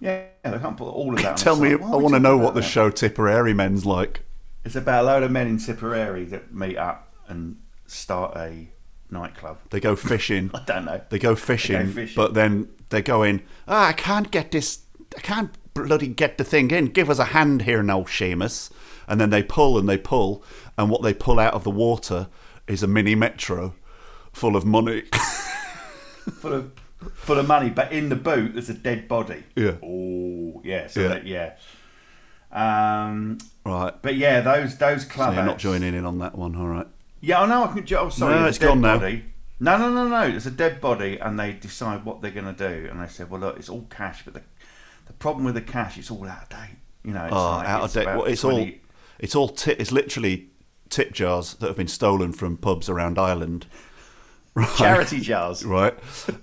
Yeah, they can't put all of that. Tell me, I want to know what the that? show Tipperary men's like. It's about a load of men in Tipperary that meet up and start a nightclub. They go fishing. I don't know. They go fishing, fishing. but then they're going, ah, I can't get this, I can't bloody get the thing in. Give us a hand here now, Seamus. And then they pull and they pull, and what they pull out of the water is a mini metro full of money. Full of full of money, but in the boot there's a dead body. Yeah. Oh, yeah. So Yeah. that, yeah. Um, right. but yeah, those those So club. you're not joining in on that one, all right. Yeah, I know. I can. Oh, sorry. No, it's gone now. No, no, no, no. There's a dead body, and they decide what they're going to do. And they said, "Well, look, it's all cash, but the the problem with the cash, it's all out of date. You know, it's Oh, like, out of date. Well, it's all, it's all, ti it's literally tip jars that have been stolen from pubs around Ireland. Right. charity jars. right?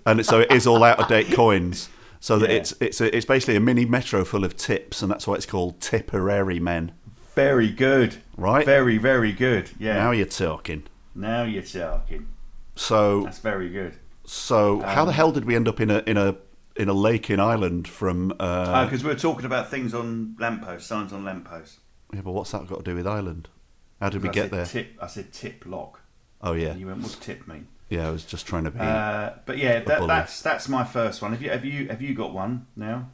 And so it is all out of date coins. So that Yeah. it's it's a, it's basically a mini metro full of tips, and that's why it's called Tipperary men. Very good. Right. Very, very good. Yeah. Now you're talking. Now you're talking. So That's very good. so how the Um, hell did we end up in a in a in a lake in Ireland from? Uh, Because we were talking about things on lampposts, signs on lampposts. yeah, but what's that got to do with Ireland? How did we I get there? Tip, I said tip lock. oh yeah, And you went, what's tip mean? Yeah. I was just trying to be. Uh, but yeah, that, that's that's my first one. Have you have you have you got one now?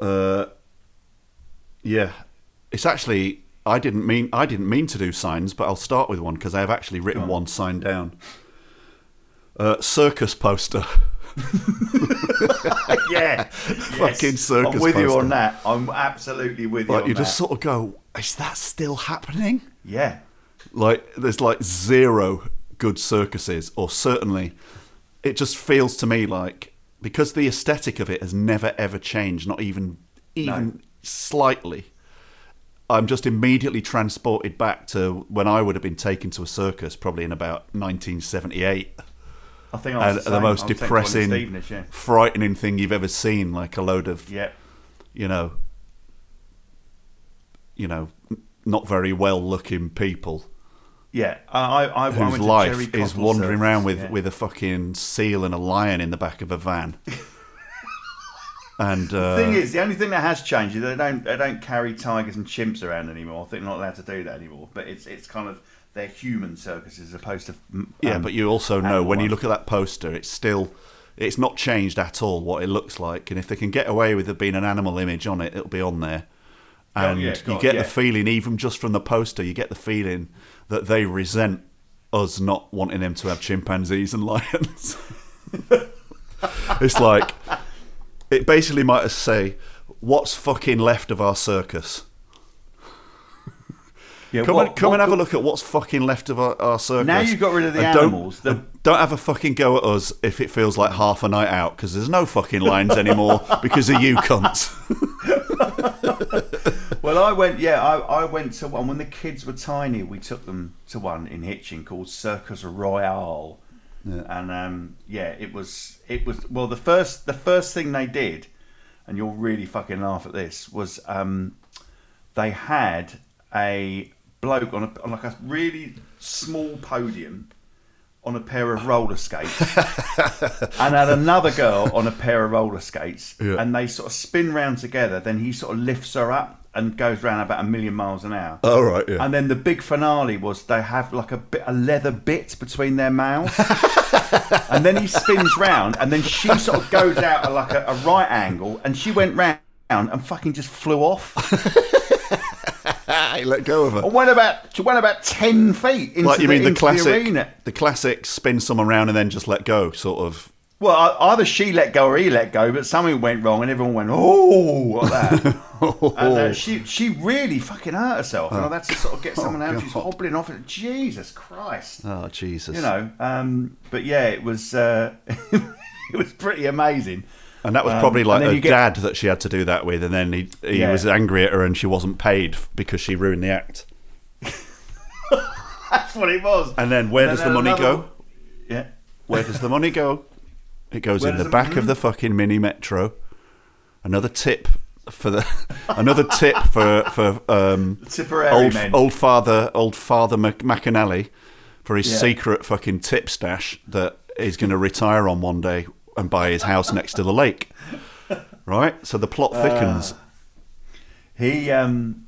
Uh, yeah, it's actually I didn't mean I didn't mean to do signs, but I'll start with one because I have actually written on. one sign down. Uh, circus poster. yeah, Fucking circus I'm with you on that. I'm absolutely with you Like you that. just sort of go, is that still happening? yeah, Like there's like zero good circuses, or certainly, it just feels to me like because the aesthetic of it has never ever changed, not even even slightly. I'm just immediately transported back to when I would have been taken to a circus, probably in about 1978. I think I the, the, most I was taking one in depressing, yeah. frightening thing you've ever seen, like a load of yeah. you know, you know, not very well looking people Yeah, I, I, I whose life is wandering around with, yeah. with a fucking seal and a lion in the back of a van. and uh, The thing is, the only thing that has changed is they don't they don't carry tigers and chimps around anymore. I think they're not allowed to do that anymore. But it's it's kind of they're human circuses as opposed to mm, yeah, um, but you also know when you look at that poster, it's still. It's not changed at all what it looks like, and if they can get away with there being an animal image on it, it'll be on there. Oh, And yeah, you get yeah. the feeling, even just from the poster, you get the feeling that they resent us not wanting them to have chimpanzees and lions. it's like it basically might as say, "What's fucking left of our circus?" Yeah, Come what- and come what and have a look at what's fucking left of our, our circus. Now you've got rid of the And don't- animals, the- Don't have a fucking go at us if it feels like half a night out because there's no fucking lines anymore because of you cunts. Well, I went. Yeah, I, I went to one when the kids were tiny. We took them to one in Hitchin called Circus Royale, and um, yeah, it was it was well the first the first thing they did, and you'll really fucking laugh at this was um, they had a bloke on, a, on like a really small podium on a pair of roller skates and had another girl on a pair of roller skates Yeah. and they sort of spin round together then he sort of lifts her up and goes round about a million miles an hour All right, yeah. and then the big finale was they have like a bit a leather bit between their mouths and then he spins round and then she sort of goes out at like a, a right angle and she went round and fucking just flew off Hey, let go of her. went about she went about 10 feet into, like you the, mean the classic, arena the classic spin someone around and then just let go, sort of. Well, either she let go or he let go, but something went wrong, and everyone went, "Oh!" like that. and uh, she she really fucking hurt herself, and I had to sort of get someone else who's hobbling off. Jesus Christ, Oh Jesus! you know. Um, but yeah, it was uh, it was pretty amazing. And that was Um, probably and like her get- dad that she had to do that with, and then he he Yeah. was angry at her, and she wasn't paid because she ruined the act. That's what it was. And then where And does then the money another- go? Yeah. Where does the money go? It goes Where in the it- back of the fucking mini metro. Another tip for the another tip for for um, old men. old father old father McAnally for his Yeah. secret fucking tip stash that he's going to retire on one day and buy his house next to the lake. Right, so the plot Uh, thickens. He, um,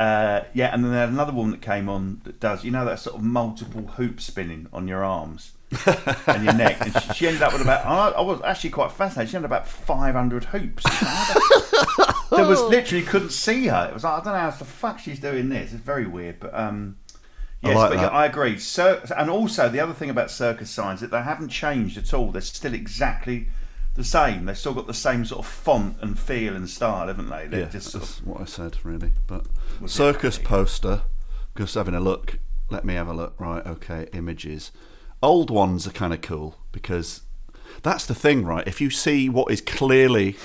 uh, yeah, and then they had another woman that came on that does, you know, that sort of multiple hoop spinning on your arms and your neck. And she, she ended up with about, I, I was actually quite fascinated. She had about 500 hoops. there was literally couldn't see her. It was like, I don't know how the fuck she's doing this. It's very weird, but um, yes, like but yeah, I agree. Cir- and also the other thing about circus signs that they haven't changed at all. They're still exactly the same. They've still got the same sort of font and feel and style, haven't they? They're Yeah, just sort of that's what I said, really. But circus poster, just having a look. Let me have a look. Right, okay, images. Old ones are kind of cool because that's the thing, right? If you see what is clearly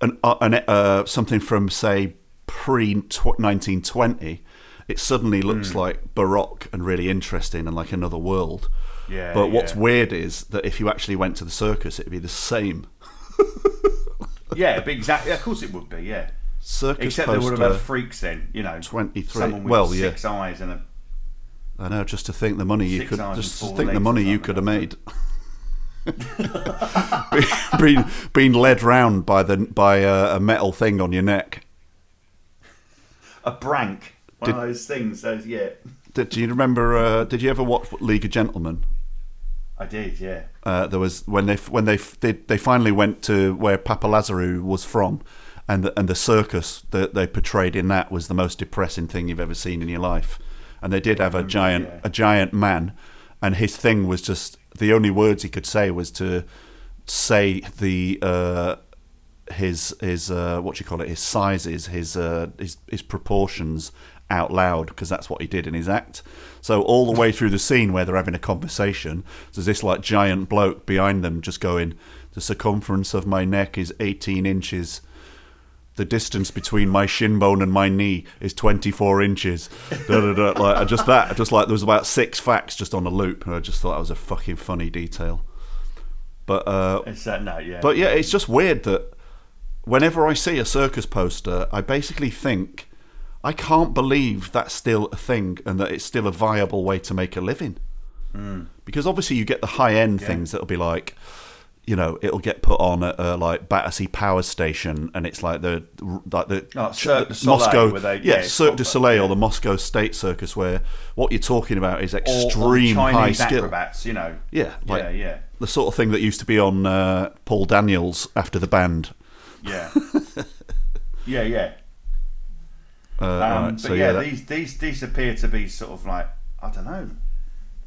an, uh, an uh, something from say pre 1920, it suddenly looks like baroque and really interesting and like another world. Yeah, But what's yeah. weird is that if you actually went to the circus, it'd be the same. Yeah, but exactly. Of course, it would be. Yeah, Circus except poster. they would have had freaks then. You know, 23. Someone with Well, yeah. six eyes and a. I know, just to think the money you Six could and just four think the legs or money you something, could have made. being, being led round by the by a, a metal thing on your neck. A brank. One Did- of those things. Those. Yeah, Did, do you remember? Uh, did you ever watch League of Gentlemen? I did. Yeah. Uh, there was when they when they they, they finally went to where Papa Lazarou was from, and the, and the circus that they portrayed in that was the most depressing thing you've ever seen in your life. And they did have a giant yeah. a giant man, and his thing was just the only words he could say was to say the uh, his his uh, what you call it his sizes his uh, his his proportions out loud because that's what he did in his act. So all the way through the scene where they're having a conversation, there's this like giant bloke behind them just going, "The circumference of my neck is 18 inches." The distance between my shin bone and my knee is 24 inches. Da, da, da. Like I just that, just like there was about six facts just on a loop, and I just thought that was a fucking funny detail. But uh, It's that no. Yeah. but yeah, it's just weird that whenever I see a circus poster, I basically think I can't believe that's still a thing and that it's still a viable way to make a living. Because obviously you get the high end Yeah. things that'll be like, you know, it'll get put on at uh, like Battersea Power Station, and it's like the like the, Oh, Cirque the Moscow, where they- yeah, yeah, Cirque du Soleil or yeah. the Moscow State Circus, where what you're talking about is Or- or extreme high skill. acrobats. You know. Yeah, like yeah. Yeah. the sort of thing that used to be on uh, Paul Daniels after the band. Yeah. yeah. Yeah. Uh, Um, right, but so yeah, yeah, that- these these these appear to be sort of like I don't know.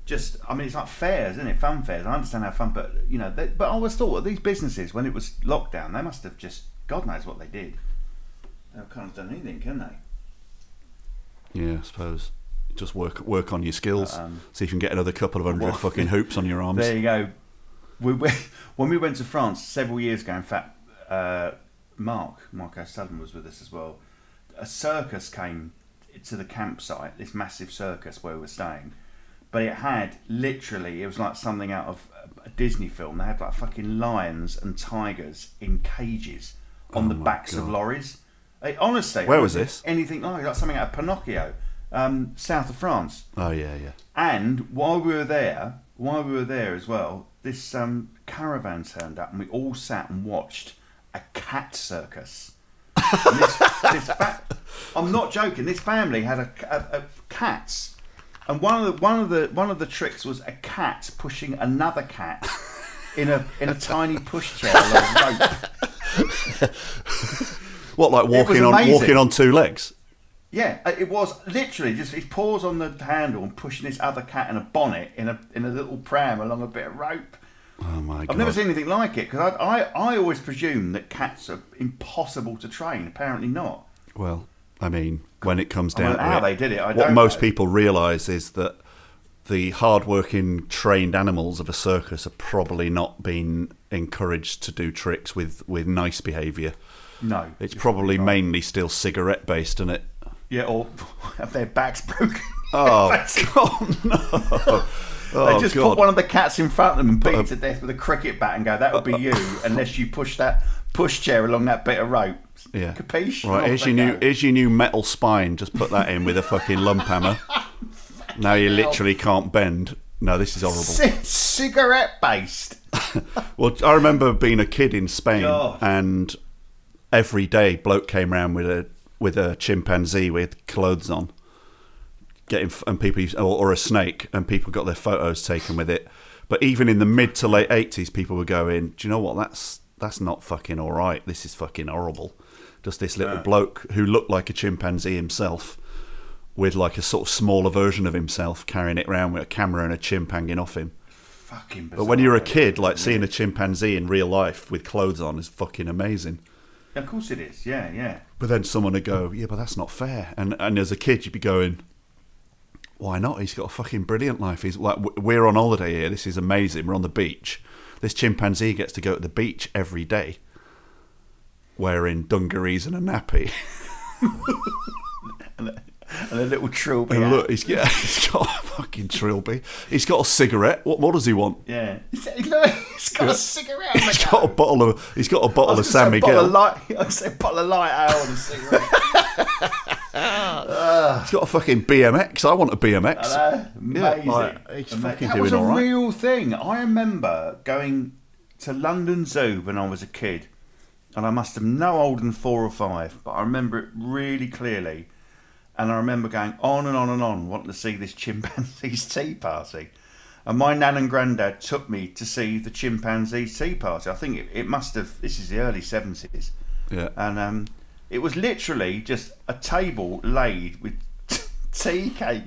Just, I mean, it's like fairs, isn't it? Fun fairs. I understand how fun, but you know, they, but I always thought these businesses, when it was lockdown, they must have just God knows what they did. They can't have done anything, can they? yeah, I suppose just work work on your skills. Um, See if you can get another couple of hundred well, fucking hoops on your arms. There you go. We, we, when we went to France several years ago, in fact, uh, Mark, Mark O'Sullivan was with us as well. A circus came to the campsite, this massive circus where we were staying, but it had literally, it was like something out of a Disney film. They had like fucking lions and tigers in cages on Oh the backs of God. lorries. It, honestly, Where was this? Anything like, like something out of Pinocchio, um, south of France. Oh yeah, yeah. And while we were there, while we were there as well, this um, caravan turned up, and we all sat and watched a cat circus. This, this fa- I'm not joking. This family had a, a, a cats, and one of the one of the one of the tricks was a cat pushing another cat in a in a tiny pushchair along a rope. What like walking on amazing. walking on two legs? Yeah, uh, it was literally just his paws on the handle and pushing this other cat in a bonnet in a in a little pram along a bit of rope. Oh my god! I've never seen anything like it because I, I, I always presume that cats are impossible to train. Apparently not. Well, I mean, when it comes down to it, they did it, I what most know. people realise is that the hard-working, trained animals of a circus are probably not being encouraged to do tricks with with nice behaviour. No, It's you're probably right. mainly still cigarette based, isn't it? yeah, or have their backs broken. Oh. God, no! Oh, they just God. put one of the cats in front of them and beat a- uh, it to death with a cricket bat and go, "That would be uh, you," unless you push that push chair along that bit of rope. Yeah. Capiche? Right, here's your new here's your new metal spine. Just put that in with a fucking lump hammer. Now you literally can't bend. No, this is horrible. C- cigarette based. Well, I remember being a kid in Spain, God. and every day bloke came round with a with a chimpanzee with clothes on, getting and people or, or a snake, and people got their photos taken with it. But even in the mid to late eighties, people were going, "Do you know what? That's that's not fucking all right. This is fucking horrible." Just this little bloke who looked like a chimpanzee himself, with like a sort of smaller version of himself, carrying it around with a camera and a chimp hanging off him. Fucking. But when you're a kid, eh? like seeing a chimpanzee in real life with clothes on is fucking amazing. of course it is. Yeah, yeah. But then someone would go, "Yeah, but that's not fair." And and as a kid, you'd be going, "Why not? He's got a fucking brilliant life. He's like, we're on holiday here. This is amazing. We're on the beach. This chimpanzee gets to go to the beach every day, wearing dungarees and a nappy. And a little trilby. And look, he's got, he's got a fucking trilby. He's got a cigarette. What more does he want? Yeah. He's got a cigarette. He's got a bottle of. He's got a I bottle of was gonna San say bottle Miguel. of light. I said bottle of light and a cigarette. He's got a fucking BMX. I want a BMX. Amazing. like, he's fucking that doing was a all right. real thing. I remember going to London Zoo when I was a kid, and I must have no older than four or five, but I remember it really clearly. And I remember going on and on and on, wanting to see this chimpanzee's tea party. And my nan and granddad took me to see the chimpanzee's tea party. I think it, it must have. This is the early seventies Yeah. and um, it was literally just a table laid with tea cake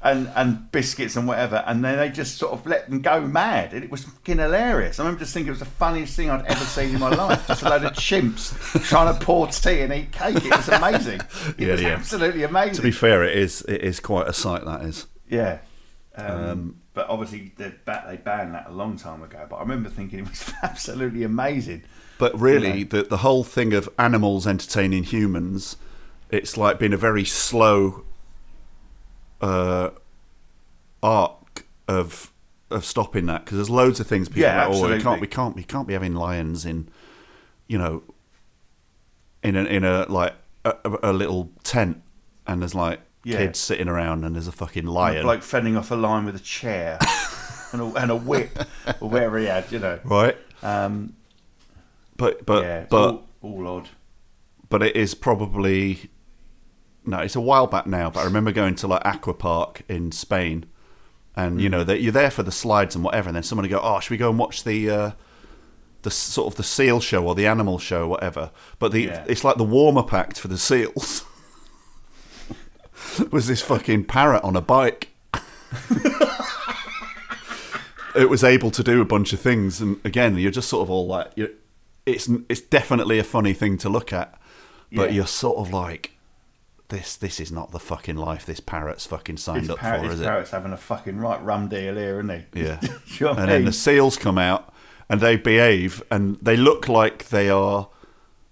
and and biscuits and whatever, and then they just sort of let them go mad, and it was fucking hilarious. I remember just thinking it was the funniest thing I'd ever seen in my life. Just a load of chimps trying to pour tea and eat cake. It was amazing. It Yeah, was yeah. absolutely amazing. To be fair, it is it is quite a sight. That is. Yeah. Um, but obviously, they banned that a long time ago. But I remember thinking it was absolutely amazing. But really, You the the whole thing of animals entertaining humans, it's like been a very slow uh, arc of of stopping that because there's loads of things people Yeah, are like, oh, we can't we can't we can't be having lions in, you know, in a in a like a, a little tent and there's like Yeah. kids sitting around and there's a fucking lion, like fending off a lion with a chair and, a, and a whip, or wherever he had, you know. right? Um, But but yeah, but all, all odd. but it is probably no, it's a while back now. But I remember going to like Aqua Park in Spain, and you know that you're there for the slides and whatever, and then someone would go, "Oh, should we go and watch the uh, the sort of the seal show or the animal show, or whatever?" But the Yeah. it's like the warm up act for the seals was this fucking parrot on a bike. it was able to do a bunch of things, and again, you're just sort of all like, you're, it's it's definitely a funny thing to look at, but Yeah. you're sort of like, this this is not the fucking life this parrot's fucking signed This, up parrot, for, is it? parrot's having a fucking right rum deal here, isn't he? Yeah. You know I and then the seals come out and they behave and they look like they are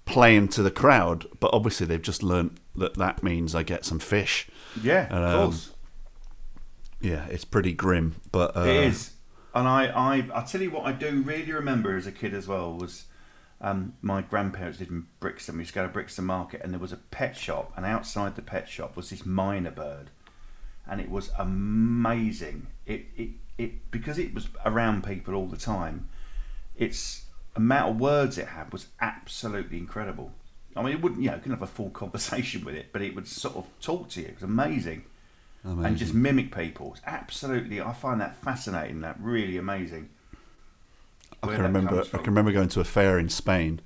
playing to the crowd, but obviously they've just learnt that that means I get some fish. yeah, of Um, course. Yeah, it's pretty grim, but uh, It is. And I, I, I tell you what I do really remember as a kid as well was um, my grandparents lived in Brixton. We used to go to Brixton Market and there was a pet shop and outside the pet shop was this mynah bird. And it was amazing. It, it, it because it was around people all the time, its amount of words it had was absolutely incredible. I mean, it wouldn't, you know, couldn't have a full conversation with it, but it would sort of talk to you. It was amazing and just mimic people. It's absolutely, I find that fascinating. That really amazing. I can remember. I can remember going to a fair in Spain,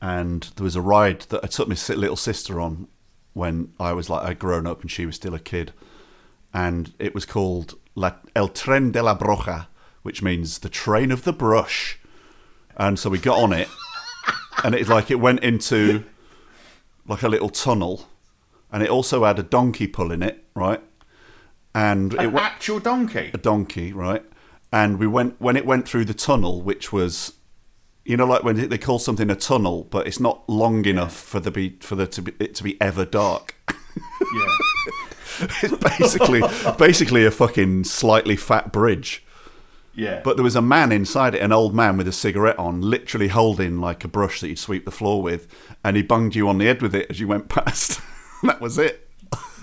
and there was a ride that I took my little sister on when I was like I'd grown up and she was still a kid, and it was called La, El Tren de la Bruja, which means the train of the brush, and so we got on it, and it's like it went into like a little tunnel, and it also had a donkey pull in it, right, and it An went actual donkey. a donkey, right? And we went when it went through the tunnel, which was You know, like when they call something a tunnel, but it's not long enough for the be for the to be, it to be ever dark. Yeah. It's basically basically a fucking slightly fat bridge. Yeah. But there was a man inside it, an old man with a cigarette on, literally holding like a brush that you'd sweep the floor with, and he bunged you on the head with it as you went past. that was it.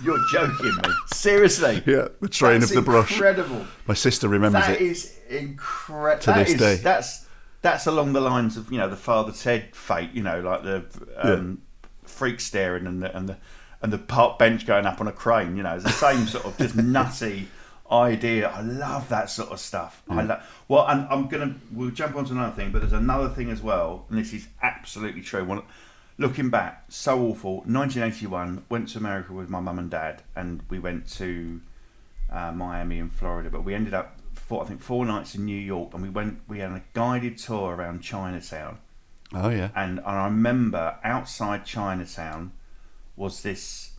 You're joking me. Seriously. Yeah, the train That's of the brush. Incredible. My sister remembers That it. is incredible. To this day. That's that's along the lines of you know the Father Ted fete. You know, like the um, freak staring and the and the and the park bench going up on a crane. You know, it's the same sort of just nutty idea. I love that sort of stuff. I Mm. love. Well, and I'm gonna we'll jump onto another thing, but there's another thing as well, and this is absolutely true. One, looking back, so awful. 1981, went to America with my mum and dad, and we went to uh, Miami and Florida, but we ended up four, I think four nights in New York, and we went. We had a guided tour around Chinatown, Oh yeah. and, and I remember outside Chinatown was this.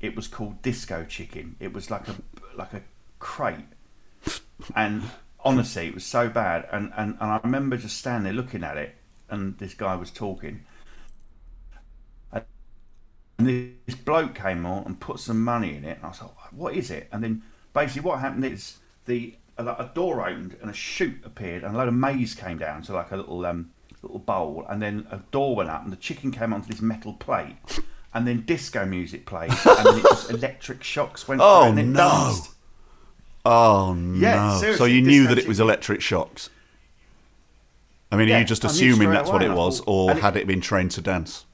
It was called Disco Chicken. It was like a like a crate, and honestly, it was so bad. And, and and I remember just standing there looking at it, and this guy was talking. And this bloke came on and put some money in it, and I was like, "What is it?" And then basically, what happened is the a, a door opened and a chute appeared, and a load of maize came down to like a little um little bowl, and then a door went up, and the chicken came onto this metal plate, and then disco music played, and then it was electric shocks went Oh, and it no. danced. Oh no! Yeah, so you knew that it was electric shocks. I mean, are you just assuming that's what it was, or had it been trained to dance?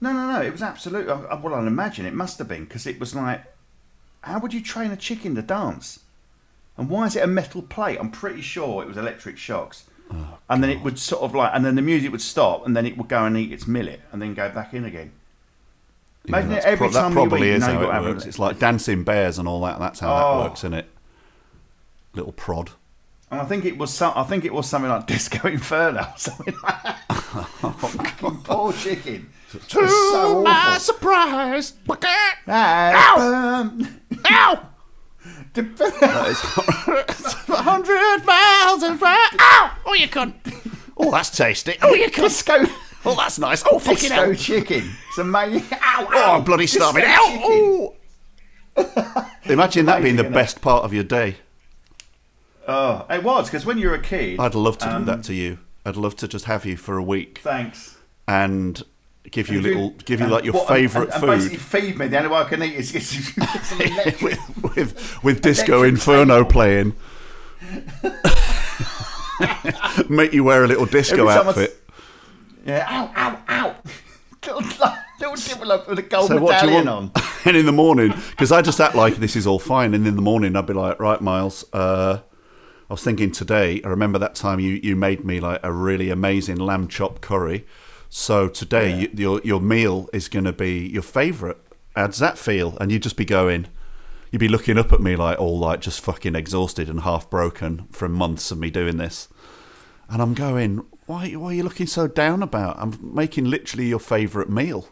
No, no, no. It was absolute. I- I- Well, I imagine it must have been because it was like, how would you train a chicken to dance? And why is it a metal plate? I'm pretty sure it was electric shocks. Oh, and then it would sort of like, and then the music would stop, and then it would go and eat its millet, and then go back in again. Imagine Yeah, it every pro- that time probably you eat, is how it got to have works. It's like dancing bears and all that. That's how Oh. that works, isn't it? Little prod. And I think it was some, I think it was something like Disco Inferno, or something like that. Oh, Fucking poor chicken. It's so awful. surprise! Um, Ow! A hundred miles and fly. Ow! Oh, you cunt! Oh, that's tasty. Oh, you cunt! Disco, Oh, that's nice. Oh, fucking disco hell! chicken. It's amazing. Ow, Oh, ow. I'm bloody Disco starving. chicken. Ow! Oh. Imagine that being the Amazing, isn't it? best part of your day. Oh, it was because when you're a kid. I'd love to do um, that to you. I'd love to just have you for a week Thanks. and give you little, give you like your what- favourite and, and basically food feed me. The only way I can eat is get some electric. with, with with disco inferno table. playing. Make you wear a little disco Every time I s- outfit. yeah, ow, ow, ow. little, little with a gold So medallion on. and in the morning, because I just act like this is all fine, and in the morning I'd be like, right, Miles. Uh, I was thinking today. I remember that time you, you made me like a really amazing lamb chop curry. So today Yeah. you, your your meal is going to be your favourite. How does that feel? And you'd just be going. You'd be looking up at me like all like just fucking exhausted and half broken from months of me doing this. And I'm going, why, why are you looking so down about? I'm making literally your favourite meal.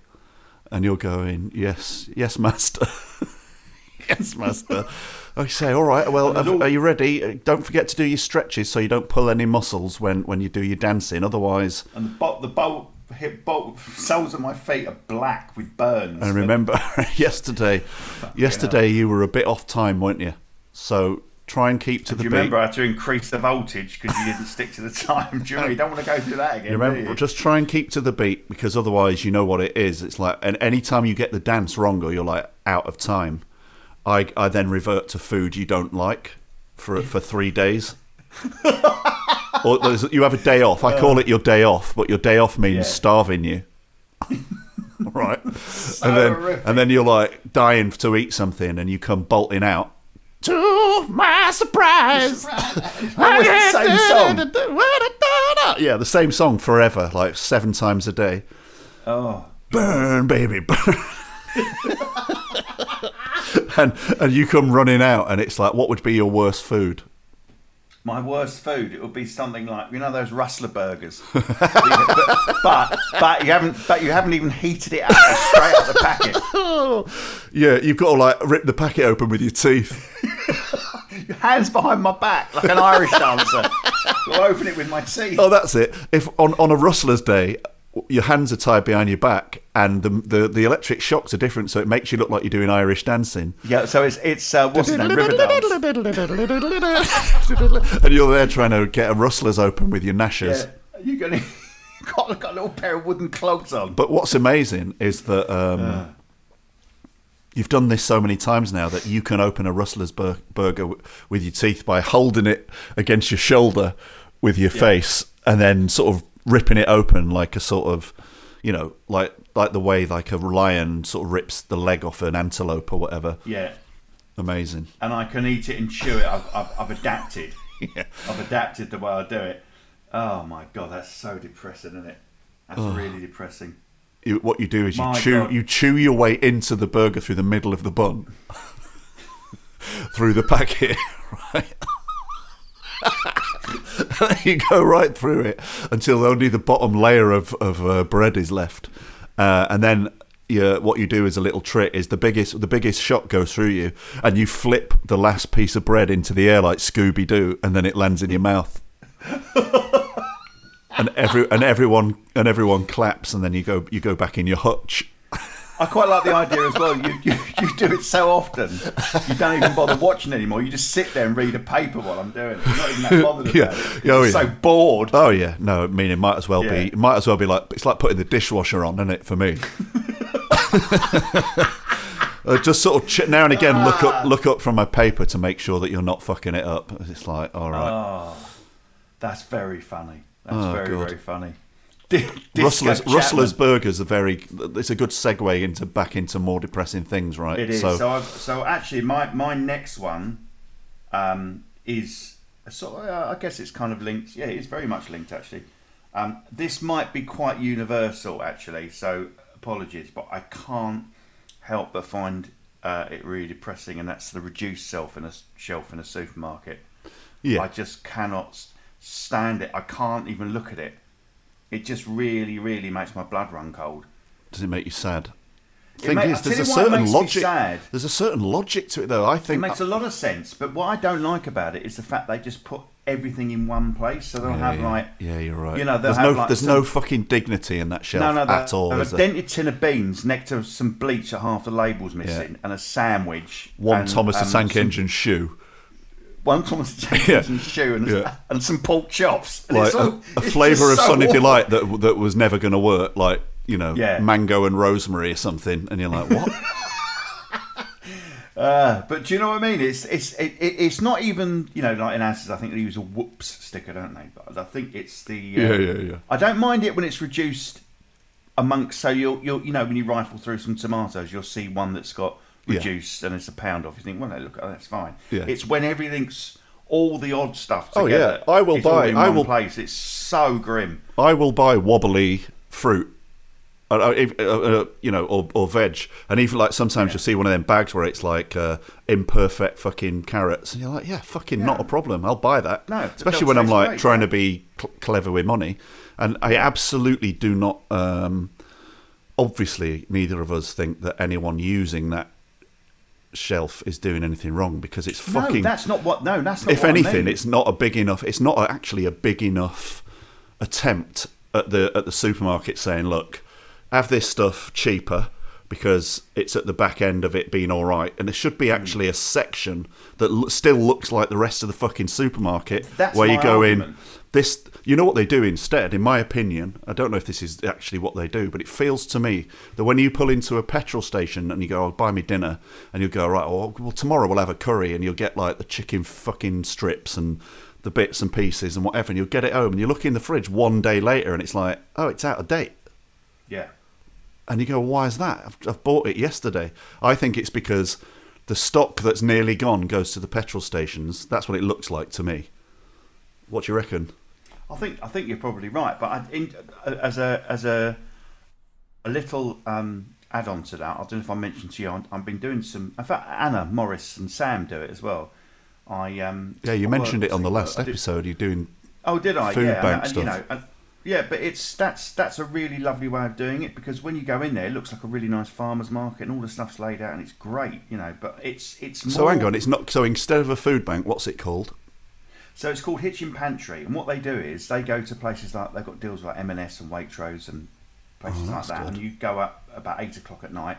And you're going, yes, yes, master. yes, master. I say, all right, well, have- are you ready? Don't forget to do your stretches so you don't pull any muscles when, when you do your dancing. Otherwise, And the bolt, the bolt, hip bolt, soles of my feet are black with burns. and remember, yesterday, yesterday you were a bit off time, weren't you? So try and keep to Do the you beat. remember I had to increase the voltage because you didn't stick to the time? Do you, know? you don't want to go through that again. You do remember, you? just try and keep to the beat because otherwise, you know what it is. It's like, and any time you get the dance wrong or you're like out of time, I, I then revert to food you don't like for for three days. or you have a day off. I uh, call it your day off, but your day off means Yeah. starving you. right, and then horrific. and then you're like dying to eat something, and you come bolting out. To my surprise, Always the same song. yeah, the same song forever, like seven times a day. Oh, Burn, baby, burn. and and you come running out, and it's like, what would be your worst food? My worst food. It would be something like you know those Rustler burgers, but, but but you haven't but you haven't even heated it up straight out of the packet. Yeah, you've got to like rip the packet open with your teeth. your hands behind my back like an Irish dancer. I'll open it with my teeth. Oh, that's it. If on, on a rustler's day, your hands are tied behind your back, and the, the the electric shocks are different, so it makes you look like you're doing Irish dancing. Yeah, so it's it's uh, what's it? And you're there trying to get a rustler's open with your gnashers. Yeah, you got got, got a little pair of wooden clogs on. But what's amazing is that um, you've done this so many times now that you can open a rustler's bur- burger w- with your teeth by holding it against your shoulder with your face, and then sort of ripping it open like a sort of, you know, like like the way like a lion sort of rips the leg off an antelope or whatever. Yeah, Amazing. and I can eat it and chew it. I've, I've, I've adapted. Yeah. I've adapted the way I do it. Oh my god, that's so depressing, isn't it? That's really depressing. You, what you do is you My chew God. you chew your way into the burger through the middle of the bun, through the packet, right? you go right through it until only the bottom layer of of uh, bread is left, uh, and then. You, what you do is a little trick is the biggest the biggest shot goes through you and you flip the last piece of bread into the air like Scooby Doo and then it lands in your mouth and every and everyone and everyone claps and then you go you go back in your hutch I quite like the idea as well. You, you you do it so often, you don't even bother watching anymore. You just sit there and read a paper while I'm doing it. You're not even that bothered about Yeah. it. Oh, You're yeah. so bored. Oh yeah, no, I mean it might as well be. It might as well be like it's like putting the dishwasher on, isn't it? For me, uh, just sort of ch- now and again look Ah. up look up from my paper to make sure that you're not fucking it up. It's like all right, Oh, that's very funny. That's Oh, very God. very funny. Rustlers. Rustlers burgers are very. It's a good segue into back into more depressing things, right? It is. So, So, I've, so actually, my my next one um, is a sort. Of, uh, I guess it's kind of linked. Yeah, it's very much linked actually. Um, this might be quite universal actually. So apologies, but I can't help but find uh, it really depressing, and that's the reduced self in a shelf in a supermarket. yeah, I just cannot stand it. I can't even look at it. It just really, really makes my blood run cold. does it make you sad? Thing is, there's a tell you why it certain logic. sad. There's a certain logic to it, though. I think It makes a lot of sense, but what I don't like about it is the fact they just put everything in one place, so they'll Yeah, have yeah. like yeah, you're right. you know, there's no like, there's some- no fucking dignity in that shelf no, no, at all. a dented tin of beans next to some bleach that half the label's missing, and a sandwich, One and, Thomas the um, Tank Engine shoe, one Thomas the Tank Yeah. Shoe, and, Yeah. and some pork chops. And like it's a, a flavour of so Sunny awful. Delight that that was never going to work, like you know, Yeah. mango and rosemary or something, and you're like, what? Uh, but do you know what I mean? It's it's it, it, it's not even you know like in answers. I think they use a whoops sticker, don't they? But I think it's the uh, yeah, yeah, yeah. I don't mind it when it's reduced amongst. So you'll you'll you know when you rifle through some tomatoes, you'll see one that's got Yeah. reduced and it's a pound off. You think, well, no, look, oh, that's fine. Yeah. It's when everything's all the odd stuff together. Oh, yeah. I will buy- I will- place. It's so grim. I will buy wobbly fruit. Uh, uh, uh, uh, you know, or, or veg, and even like sometimes you'll see one of them bags where it's like uh, imperfect fucking carrots, and you're like, yeah, fucking not a problem. I'll buy that. No, especially when I'm like great, trying yeah. to be cl- clever with money, and I absolutely do not. Um, obviously, neither of us think that anyone using that shelf is doing anything wrong because it's fucking. no, that's not what. No, that's not. if what I anything, mean. it's not a big enough. It's not actually a big enough attempt at the at the supermarket saying, "Look, have this stuff cheaper." Because it's at the back end of it being all right, and there should be Hmm. actually a section that l- still looks like the rest of the fucking supermarket, That's where you my go argument. in. This, you know what they do instead, in my opinion. I don't know if this is actually what they do, but it feels to me that when you pull into a petrol station and you go, "Oh, buy me dinner," and you go, "Right, well, well, tomorrow we'll have a curry," and you'll get like the chicken fucking strips and the bits and pieces and whatever, and you'll get it home, and you look in the fridge one day later, and it's like, "Oh, it's out of date." yeah. And you go, why is that? I've, I've bought it yesterday. I think it's because the stock that's nearly gone goes to the petrol stations. That's what it looks like to me. What do you reckon? I think I think you're probably right, but I, in, as a as a a little um, add-on to that, I don't know if I mentioned to you, I- I've been doing some. In fact, Anna Morris and Sam do it as well. I um, Yeah, you I mentioned it on the last episode. You're doing Oh, did I? food yeah, bank and, stuff. You know, and, Yeah, but it's that's that's a really lovely way of doing it because when you go in there, it looks like a really nice farmers market and all the stuff's laid out and it's great, you know. But it's it's more, So hang on, it's not. So instead of a food bank, what's it called? So it's called Hitchin Pantry, and what they do is they go to places like they've got deals like M&S and Waitrose and places Oh, like that, good. and you go up about eight o'clock at night,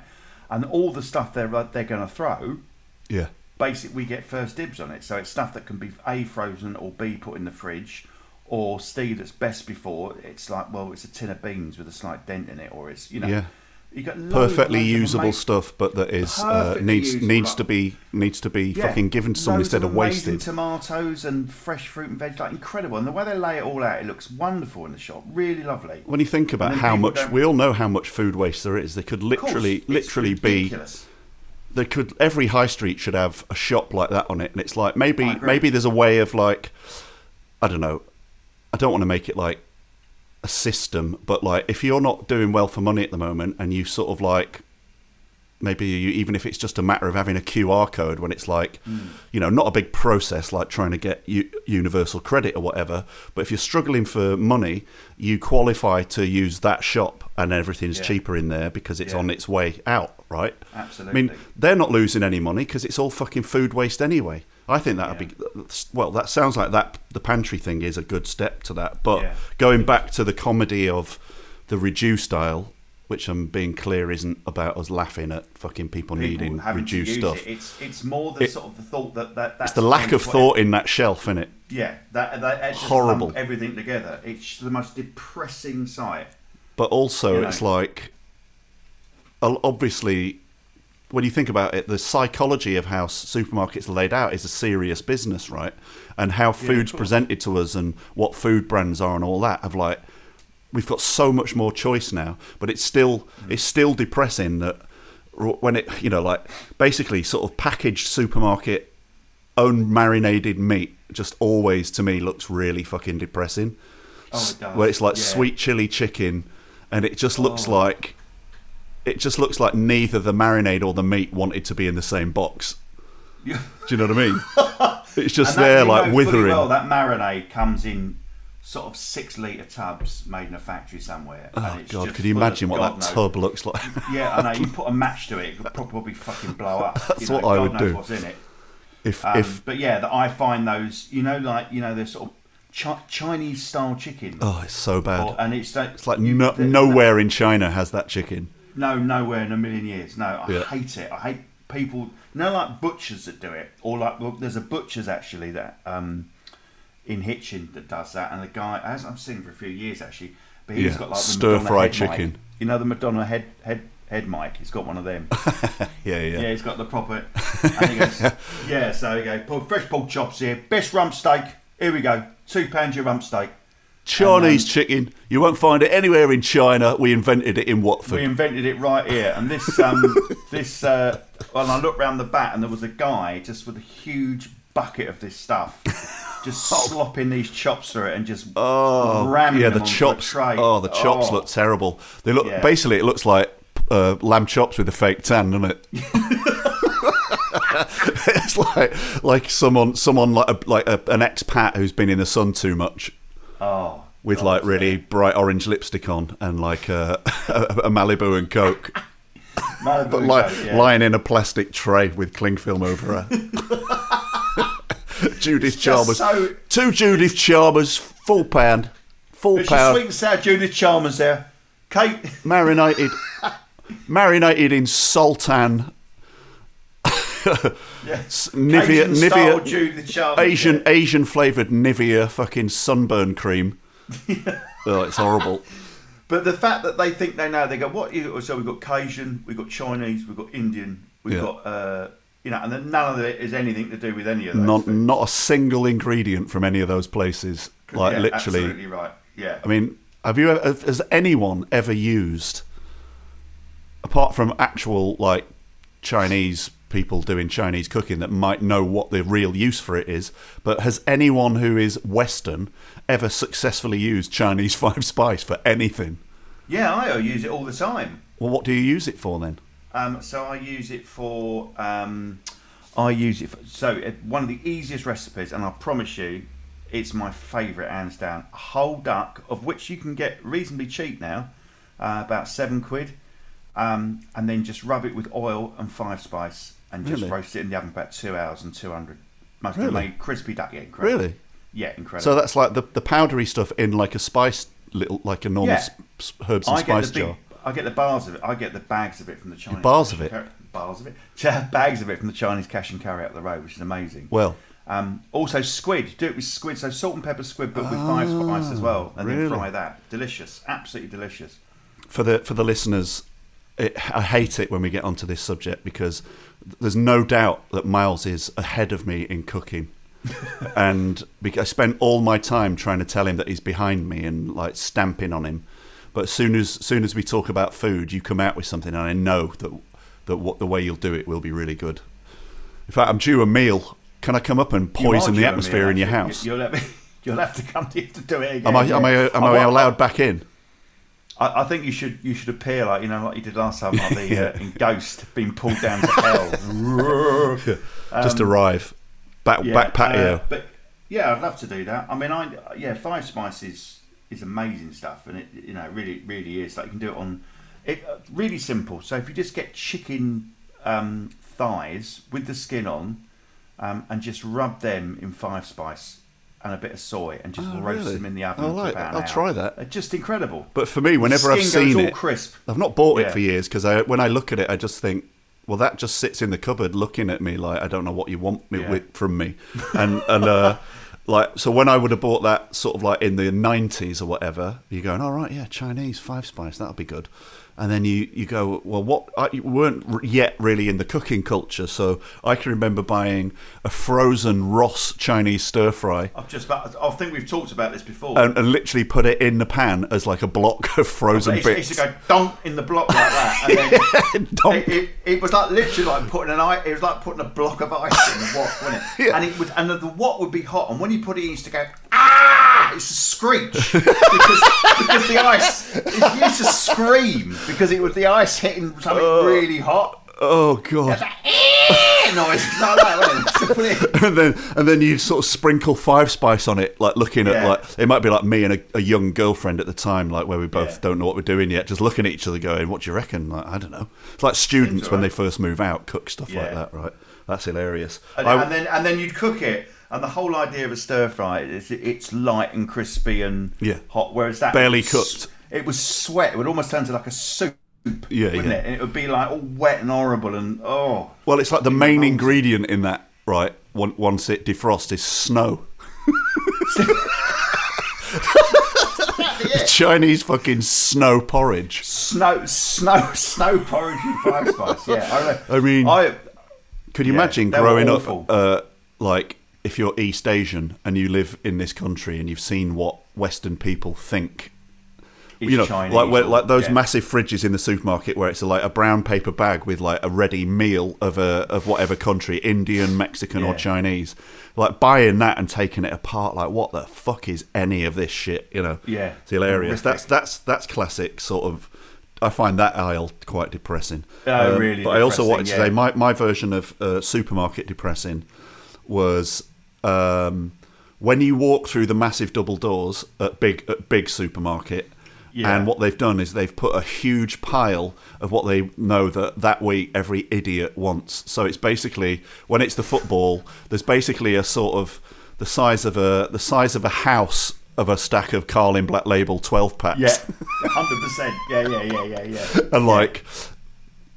and all the stuff they're they're going to throw, Yeah. basically we get first dibs on it. So it's stuff that can be a frozen or b put in the fridge, or c that's best before. It's like well, it's a tin of beans with a slight dent in it, or it's you know. Yeah. You got Perfectly of usable stuff, but that is uh, needs usable, needs to be needs to be Yeah, fucking given to someone instead of amazing wasted. Tomatoes and fresh fruit and veg, like incredible. And the way they lay it all out, it looks wonderful in the shop. Really lovely. When you think about how much, don't- we all know how much food waste there is. They could Of course, literally, literally be. They could. Every high street should have a shop like that on it, and it's like maybe, maybe there's a way of like, I don't know. I don't want to make it like a system, but like if you're not doing well for money at the moment, and you sort of like maybe you, even if it's just a matter of having a QR code when it's like, Hmm. you know, not a big process like trying to get u- universal credit or whatever. But if you're struggling for money, you qualify to use that shop, and everything's Yeah. cheaper in there because it's Yeah. on its way out, right? Absolutely. I mean, they're not losing any money because it's all fucking food waste anyway. I think that'd be well. That sounds like that. The pantry thing is a good step to that. But Yeah. going back to the comedy of the reduced style, which I'm being clear isn't about us laughing at fucking people, People needing reduced stuff. It. It's it's more the It- sort of the thought that that that's It's the lack of thought in that shelf, innit? Yeah, that that it Horrible. everything together. It's the most depressing sight. But also, You know. it's like, obviously, when you think about it, the psychology of how supermarkets are laid out is a serious business, right? And how food's course. presented to us and what food brands are and all that have like, we've got so much more choice now. But it's still, Mm. it's still depressing that when it, you know, like basically sort of packaged supermarket own marinated meat just always to me looks really fucking depressing. Oh, it does, Where it's like yeah. sweet chili chicken, and it just looks Oh. like it just looks like neither the marinade or the meat wanted to be in the same box. Do you know what I mean? It's just there, like withering. Well, that marinade comes in sort of six litre tubs made in a factory somewhere. oh and it's god, could you imagine what God that knows- tub looks like? Yeah, I know. You put a match to it, it could probably fucking blow up. That's you know, what I would do. What's in it? if Um, if but yeah, that I find those, you know, like you know, they're sort of chi- Chinese style chicken. oh, it's so bad. Or- and it's like, it's like you- no, the- nowhere in China has that chicken. No, nowhere in a million years. No, I Yeah. hate it. I hate people. Know, like butchers that do it, or like well, there's a butcher's actually that um, in Hitchin that does that, and the guy as I've seen for a few years actually, but he's Yeah, got like the stir-fried Madonna head chicken. Mic. You know the Madonna head head head mic. He's got one of them. Yeah, yeah. Yeah, he's got the proper. And he goes, yeah, so he goes, "Pull- fresh pork chops here, best rump steak. Here we go, two pounds your rump steak. Chinese um, chicken. You won't find it anywhere in China. We invented it in Watford. We invented it right here, and this um this uh, well, I looked round the back, and there was a guy just with a huge bucket of this stuff, just slopping these chops through it and just Oh, ramming yeah, the chops. tray. Oh, the chops Oh. look terrible. They look Yeah. basically. It looks like uh, lamb chops with a fake tan, doesn't it? it's like like someone someone like a, like a, an expat who's been in the sun too much Oh, with God, like really bright orange lipstick on and like a, a Malibu and Coke, Malibu but like Coke, yeah. lying in a plastic tray with cling film over her. Judith Chalmers, so- two Judith Chalmers, full pound, full your pound. sweet and sour Judith Chalmers there, Kate. marinated marinated in sultan Yeah. Nivea Nivea. Asian. Asian flavored Nivea fucking sunburn cream. oh, it's horrible. But the fact that they think they know, they go, what? You, so we've got Cajun, we've got Chinese, we've got Indian, we've Yeah. got, uh, you know, and then none of it is anything to do with any of those. Not things. not a single ingredient from any of those places. Like Yeah, literally. Absolutely right. Yeah. I mean, have you ever, has anyone ever used apart from actual like Chinese people doing Chinese cooking that might know what the real use for it is, but has anyone who is Western ever successfully used Chinese five spice for anything? yeah, I use it all the time. Well, what do you use it for then? Um, so I use it for. Um, I use it for. So uh, one of the easiest recipes, and I promise you, It's my favourite, hands down. A whole duck, of which you can get reasonably cheap now, uh, about seven quid, um, and then just rub it with oil and five spice, and just Really? roast it in the oven for about two hours and two hundred. Most Really? made crispy duck, yeah, incredible. Really? Yeah, incredible. So that's like the, the powdery stuff in like a spice little like a normal Yeah. s- s- herbs and I spice big, jar. I get the bars of it. I get the bags of it from the Chinese. bars of it? curry- Bars of it. Bags of it from the Chinese cash and carry up the road, which is amazing. Well, Um, also, squid. Do it with squid. So salt and pepper squid, but with five spice as well, and Ah, really? then fry that. Delicious. Absolutely delicious. for the for the listeners, it, I hate it when we get onto this subject because there's no doubt that Miles is ahead of me in cooking, and because I spent all my time trying to tell him that he's behind me and like stamping on him. But as soon as soon as we talk about food, you come out with something, and I know that that what the way you'll do it will be really good. In fact, I'm due a meal. Can I come up and poison the atmosphere meal, in your house? You- You'll have, you'll have to come to, to do it again. Am I am I am I want- allowed back in? I, I think you should you should appear like you know like you did last time, like the uh, in Ghost, being pulled down to hell. Just arrive back Um, Yeah, back patio. uh, but yeah, I'd love to do that. I mean, I yeah, five spices is amazing stuff, and it you know really really is. Like you can do it on it uh, really simple. So if you just get chicken um, thighs with the skin on, um, and just rub them in five spice and a bit of soy, and just Oh, roast really? them in the oven. I for like that. I'll hour. try that. They're just incredible. But for me, whenever I've seen all it, crisp. I've not bought it for years because I, when I look at it, I just think, well, that just sits in the cupboard looking at me like I don't know what you want me Yeah. with from me, and and uh, like so when I would have bought that sort of like in the nineties or whatever, you're going, all right, yeah, Chinese five spice, that'll be good. And then you, you go, well, what? I you weren't yet really in the cooking culture, so I can remember buying a frozen Ross Chinese stir fry I've just I think we've talked about this before. and, and literally put it in the pan as like a block of frozen it, used- it bits. used to go donk in the block like that, and then Donk. It, it, it was like literally like putting an ice. It was like putting a block of ice in the wok, wasn't it? Yeah. And it would, and the, the wok would be hot, and when you put it, in, it used to go ah, it's a screech because because the ice it used to scream because it was the ice hitting something oh. really hot. Oh god! Eh! Noise like that, and then and then you sort of sprinkle five spice on it, like looking at like it might be like me and a, a young girlfriend at the time, like where we both Yeah. don't know what we're doing yet, just looking at each other, going, "What do you reckon?" Like I don't know. It's like students Seems when they first move out, cook stuff like that, right? That's hilarious. And, I- and then and then you'd cook it, and the whole idea of a stir fry is it's light and crispy and Yeah. hot. Whereas that Barely cooked. It was sweat. It would almost turn to like a soup. Yeah, wouldn't yeah. it? And it would be like all wet and horrible and oh. well, it's like the main moldy. ingredient in that, right? Once it defrosts, is snow. Chinese fucking snow porridge. Snow, snow, snow porridge with five spice. Yeah, I, I mean- I Could you Yeah, imagine growing up, uh, like if you're East Asian and you live in this country and you've seen what Western people think, you know, Chinese like where, like those yeah. massive fridges in the supermarket where it's like a brown paper bag with like a ready meal of a of whatever country, Indian, Mexican, or Chinese, like buying that and taking it apart, like what the fuck is any of this shit? You know, Yeah. it's hilarious. Horrific. That's that's that's classic sort of. I find that aisle quite depressing. Oh, really But I also to yeah. say my, my version of uh, supermarket depressing was um, when you walk through the massive double doors at big at big supermarket. Yeah. And what they've done is they've put a huge pile of what they know that that week every idiot wants. So it's basically when it's the football, there's basically a sort of the size of a the size of a house of a stack of Carling Black Label twelve packs. Yeah, hundred percent. Yeah, yeah, yeah, yeah, yeah. and like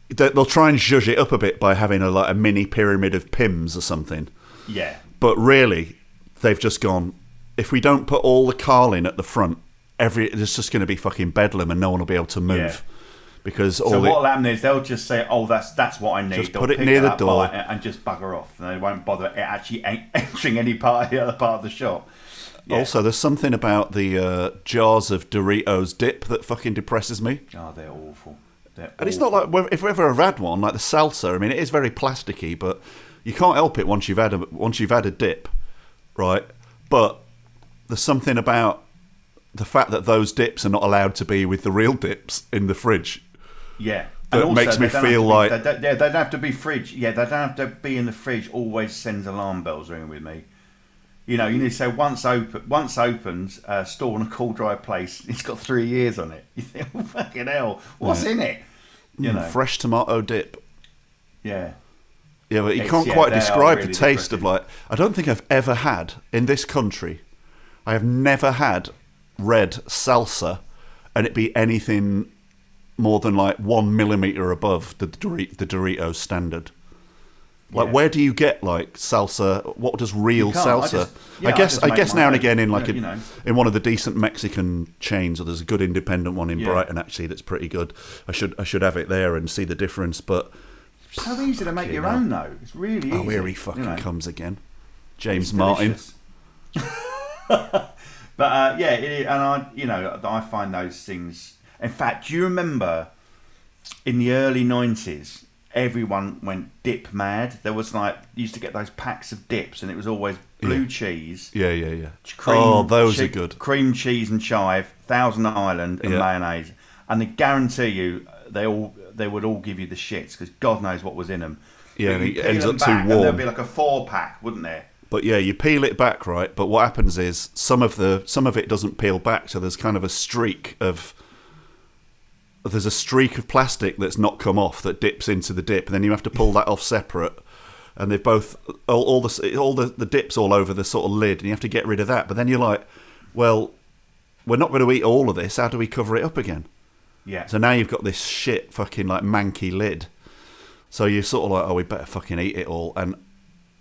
they- they'll try and zhuzh it up a bit by having a like a mini pyramid of Pimm's or something. Yeah, But really, they've just gone. If we don't put all the Carling at the front, every it's just going to be fucking bedlam, and no one will be able to move Yeah. because all So the, what'll happen is they'll just say, "Oh, that's that's what I need." Just They'll put it pick near the up, door. and just bugger off. And they won't bother it actually en- entering any part of the other part of the shop. Yeah. Also, there's something about the uh, jars of Doritos dip that fucking depresses me. oh, they're awful. They're And it's awful. not like if we ever have had one like the salsa. I mean, it is very plasticky, but you can't help it once you've had a once you've had a dip, right? But there's something about the fact that those dips are not allowed to be with the real dips in the fridge. Yeah. That makes me feel be- like- they yeah, they don't have to be fridge. Yeah, they don't have to be in the fridge. Always sends alarm bells ringing with me. You know, you need to say once open, once opened, uh, store in a cool, dry place. It's got three years on it. You think, oh, fucking hell, what's in it? You know, Fresh tomato dip. yeah. Yeah, but you It's- can't yeah, quite describe really the taste of like. I don't think I've ever had in this country. I have never had red salsa, and it be anything more than like one millimeter above the Dor- the Doritos standard. Like, Yeah. where do you get like salsa? What does real can't. I salsa? just- yeah, I I guess just I guess now and again in like you a, you know. in one of the decent Mexican chains, or there's a good independent one in Yeah. Brighton actually that's pretty good. I should I should have it there and see the difference, but. So easy to make your hell. own though. It's really easy. Oh, here he you fucking know. comes again. James It's Martin. but uh, yeah, it, and I, you know, I find those things. In fact, do you remember in the early nineties, everyone went dip mad. There was like you used to get those packs of dips, and it was always blue cheese, Yeah, yeah, yeah. cream, oh, those che- are good. Cream cheese and chive, Thousand Island, and Yeah. mayonnaise. And they guarantee you, they all they would all give you the shits because God knows what was in them. Yeah, and it ends up too back and. There'd be like a four pack, wouldn't there? But yeah, you peel it back, right? But what happens is some of the some of it doesn't peel back, so there's kind of a streak of there's a streak of plastic that's not come off that dips into the dip, and then you have to pull that off separate. And they've both all, all the all the, the dips all over the sort of lid, and you have to get rid of that. But then you're like, well, we're not going to eat all of this. How do we cover it up again? Yeah. So now you've got this shit fucking like manky lid. So you're sort of like, oh, we better fucking eat it all. And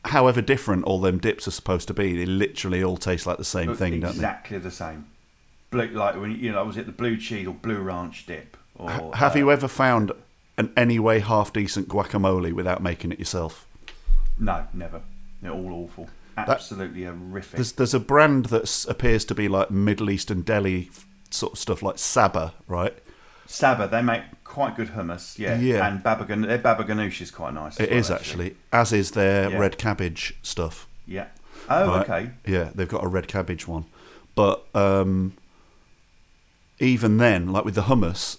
however different all them dips are supposed to be, they literally all taste like the same Look thing, don't they? exactly the same. Blue, like when you know, was it the blue cheese or blue ranch dip? Or? Have uh, you ever found an anyway half decent guacamole without making it yourself? No, never. They're all awful. Absolutely horrific. There's there's a brand that appears to be like Middle Eastern deli sort of stuff, like Saba, right? Saba, they make quite good hummus. Yeah. Yeah. And baba gan- their baba ganoush is quite nice. It is actually, as is their Yeah. red cabbage stuff. Yeah. Oh, right? okay. Yeah, they've got a red cabbage one, but um, even then, like with the hummus,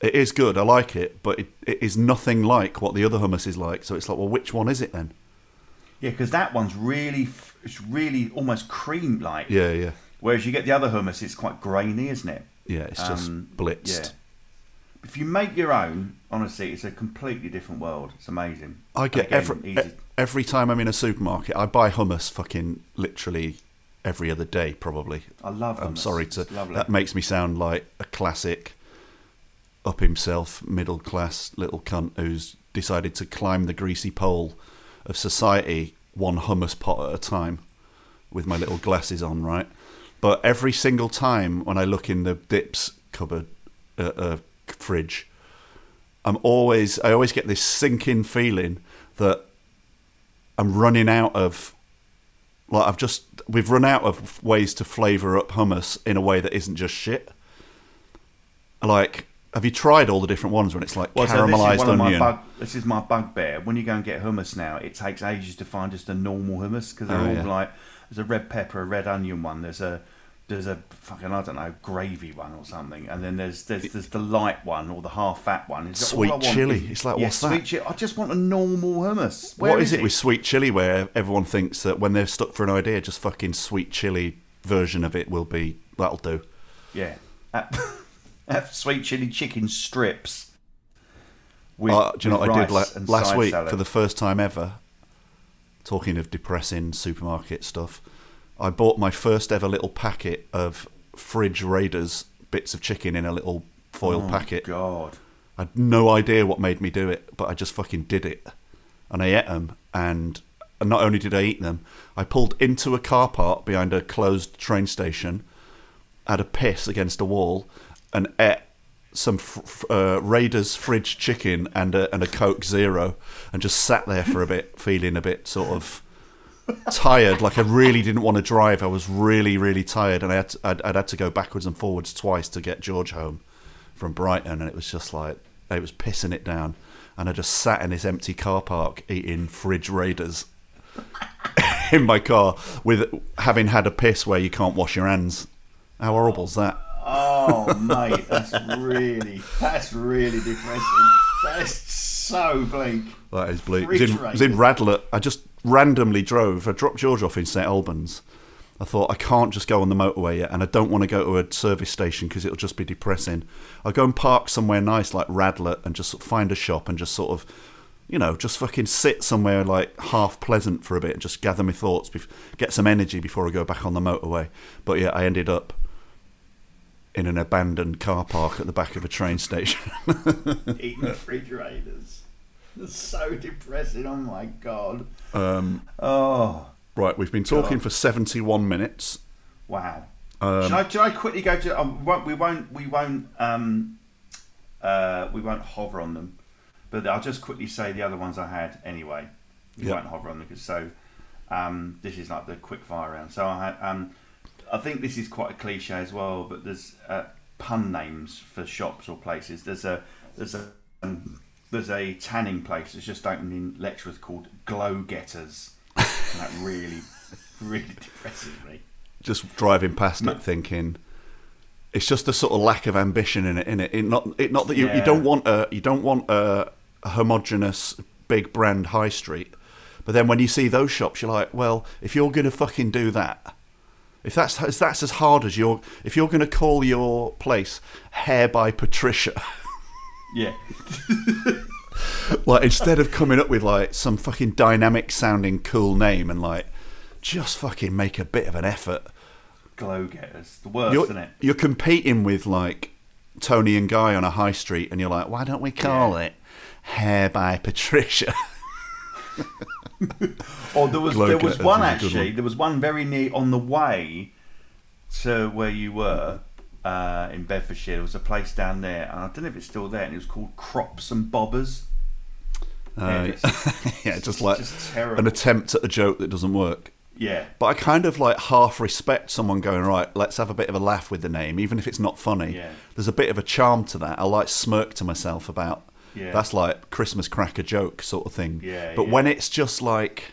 it is good. I like it, but it, it is nothing like what the other hummus is like. So it's like, well, which one is it then? Yeah, because that one's really, f- it's really almost cream like. Yeah, yeah, Whereas you get the other hummus, it's quite grainy, isn't it? yeah. It's just Um, blitzed. If you make your own, honestly, it's a completely different world. It's amazing. I get Again, every easy. every time I'm in a supermarket, I buy hummus fucking literally every other day, probably. I love I'm sorry to. That makes me sound like a classic, up himself, middle class little cunt who's decided to climb the greasy pole of society one hummus pot at a time, with my little glasses on, right? But every single time when I look in the dips cupboard, uh, uh, fridge, I'm always I always get this sinking feeling that I'm running out of like I've just we've run out of ways to flavour up hummus in a way that isn't just shit. Like, have you tried all the different ones when it's like Well, so this is caramelized one my onion? bug, this is my bugbear. When you go and get hummus now, it takes ages to find just a normal hummus because they're Oh, all yeah. like there's a red pepper, a red onion one. There's a there's a fucking I don't know gravy one or something, and then there's there's, there's the light one or the half fat one. It's Sweet chili. is- It's like, yeah, what's that? sweet chili. I just want a normal hummus. Where what is, it with sweet chili where everyone thinks that when they're stuck for an idea, just fucking sweet chili version of it will be that'll do. Yeah, have, sweet chili chicken strips. With, Uh, do you know what I did last week salad. for the first time ever? Talking of depressing supermarket stuff, I bought my first ever little packet of Fridge Raiders bits of chicken in a little foil Oh, packet. God. I had no idea what made me do it, but I just fucking did it. And I ate them, and and not only did I eat them, I pulled into a car park behind a closed train station, had a piss against a wall, and ate some f- uh, Raiders fridge chicken and a, and a Coke Zero, and just sat there for a bit, feeling a bit sort of tired. Like I really didn't want to drive. I was really, really tired, and I had to, I'd, I'd had to go backwards and forwards twice to get George home from Brighton, and it was just like it was pissing it down. And I just sat in this empty car park eating fridge raiders in my car with having had a piss where you can't wash your hands. How horrible's that? Oh, mate, that's really, that's really depressing. That is so bleak. That is bleak. It was in, Fridge it was in. Radlett. I just randomly drove. I dropped George off in St Albans, I thought I can't just go on the motorway yet, and I don't want to go to a service station because it'll just be depressing. I'll go and park somewhere nice like Radlett and just find a shop and just sort of, you know, just fucking sit somewhere like half pleasant for a bit and just gather my thoughts, get some energy before I go back on the motorway. But yeah, I ended up in an abandoned car park at the back of a train station. Eating fridge raiders. So depressing. Oh my god. um, Oh right, we've been talking God. for 71 minutes. wow. Um, should, I, should I quickly go to? Um, we won't. We won't. We won't. Um, uh, we won't hover on them. But I'll just quickly say the other ones I had anyway. We Yeah. won't hover on them because so. Um, this is like the quick fire round. So I had. Um, I think this is quite a cliche as well, but there's uh, pun names for shops or places. There's a there's a um, there's a tanning place that's just opened in Letchworth called Glow Getters. and that really really depresses me. just driving past it thinking it's just a sort of lack of ambition in it in it, it not it not that you, you don't want a you don't want a, a homogenous big brand high street but then when you see those shops you're like well if you're going to fucking do that if that's if that's as hard as you're if you're going to call your place hair by patricia Yeah. like instead of coming up with like some fucking dynamic sounding cool name and like just fucking make a bit of an effort glow getters. The worst, you're, isn't it? you're competing with like Toni and Guy on a high street, and you're like, why don't we call Yeah. it Hair by Patricia? Or there was Glow there was one is a good actually. one. There was one very near on the way to where you were uh, in Bedfordshire. There was a place down there, and I don't know if it's still there. And it was called Crops and Bobbers. Uh, it's- yeah, just like just an attempt at a joke that doesn't work. Yeah, But I kind of like half respect someone going, right, let's have a bit of a laugh with the name, even if it's not funny. Yeah. There's a bit of a charm to that. I like smirk to myself about Yeah. that's like Christmas cracker joke sort of thing. Yeah, but yeah. when it's just like,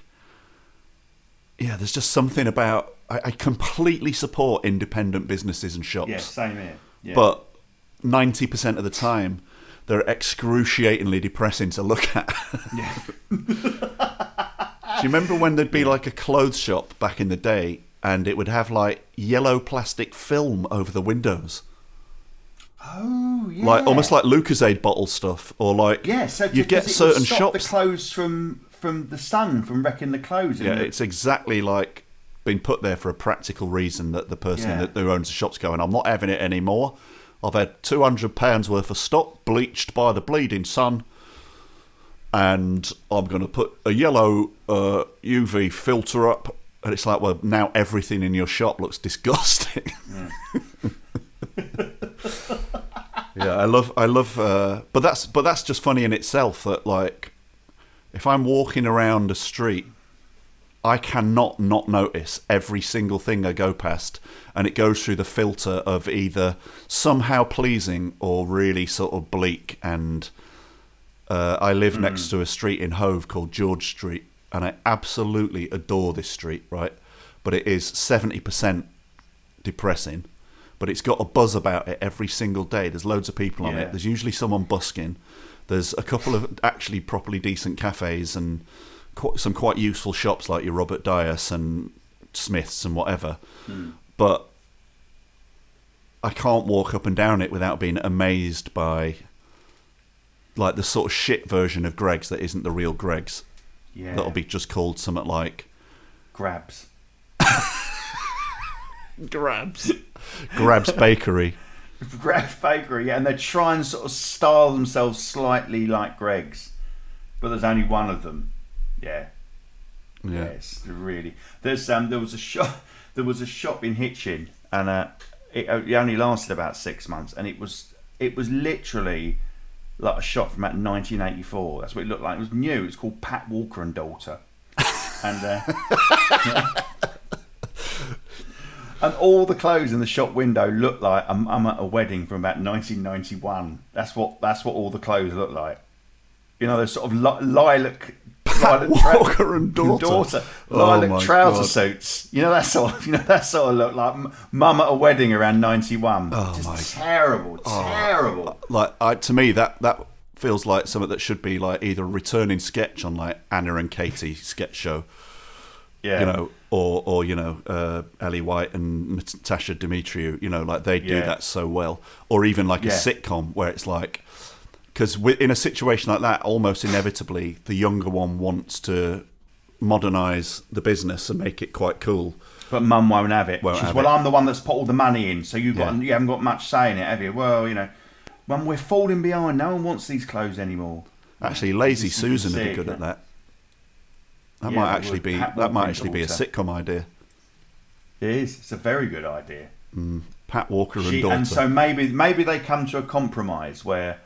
yeah, there's just something about, I, I completely support independent businesses and shops. yeah, same here. Yeah. But 90% of the time, they're excruciatingly depressing to look at. yeah. Do you remember when there'd be like a clothes shop back in the day and it would have like yellow plastic film over the windows? oh yeah, Like almost like Lucozade bottle stuff or like yeah. So you get certain shops the clothes from from the sun from wrecking the clothes. Yeah, it's exactly like been put there for a practical reason that the person Yeah. that who owns the shop's going, I'm not having it anymore. I've had two hundred pounds worth of stock bleached by the bleeding sun, and I'm going to put a yellow uh, UV filter up. And it's like, well, now everything in your shop looks disgusting. yeah, I love, I love, uh, but that's, but that's just funny in itself. That like, if I'm walking around a street I cannot not notice every single thing I go past, and it goes through the filter of either somehow pleasing or really sort of bleak. And uh, I live next to a street in Hove called George Street, and I absolutely adore this street, right? But it is 70% depressing, but it's got a buzz about it every single day. There's loads of people on Yeah. it. There's usually someone busking. There's a couple of actually properly decent cafes and qu- some quite useful shops like your Robert Dyas and Smiths and whatever. Hmm. But I can't walk up and down it without being amazed by like the sort of shit version of Greggs that isn't the real Greggs. yeah. That'll be just called something like grabs. Grabs. Grabs Bakery. Greggs Bakery, yeah, and they try and sort of style themselves slightly like Greggs, but there's only one of them. Yeah, Yeah. yes, really. There's um, there was a shop, there was a shop in Hitchin, and uh, it, it only lasted about six months, and it was it was literally like a shop from about 1984. That's what it looked like. It was new. It's called Pat Walker and Daughter, and. Uh, And all the clothes in the shop window look like I'm, I'm at a wedding from about 1991. That's what that's what all the clothes look like. You know, those sort of li- lilac, lilac Walker and daughter. Oh, oh lilac my trouser God. suits. You know that sort of you know that sort of look like mum at a wedding around 91. Oh Just my- terrible, oh, terrible. Like I, to me, that that feels like something that should be like either a returning sketch on like Anna and Katy sketch show, Yeah. You know, or or you know, uh, Ellie White and Natasia Demetriou. You know, like they do Yeah. that so well. Or even like a sitcom where it's like. Because in a situation like that, almost inevitably, the younger one wants to modernize the business and make it quite cool. But mum won't have it. Won't She's, have well, it. I'm the one that's put all the money in, so you've got Yeah. you haven't got much say in it, have you? Well, you know, when we're falling behind, no one wants these clothes anymore. Actually, Lazy you Susan would be good at that. That Yeah, might actually be that might actually be a sitcom idea. It is. It's a very good idea. Pat Walker and daughter. and so maybe maybe they come to a compromise where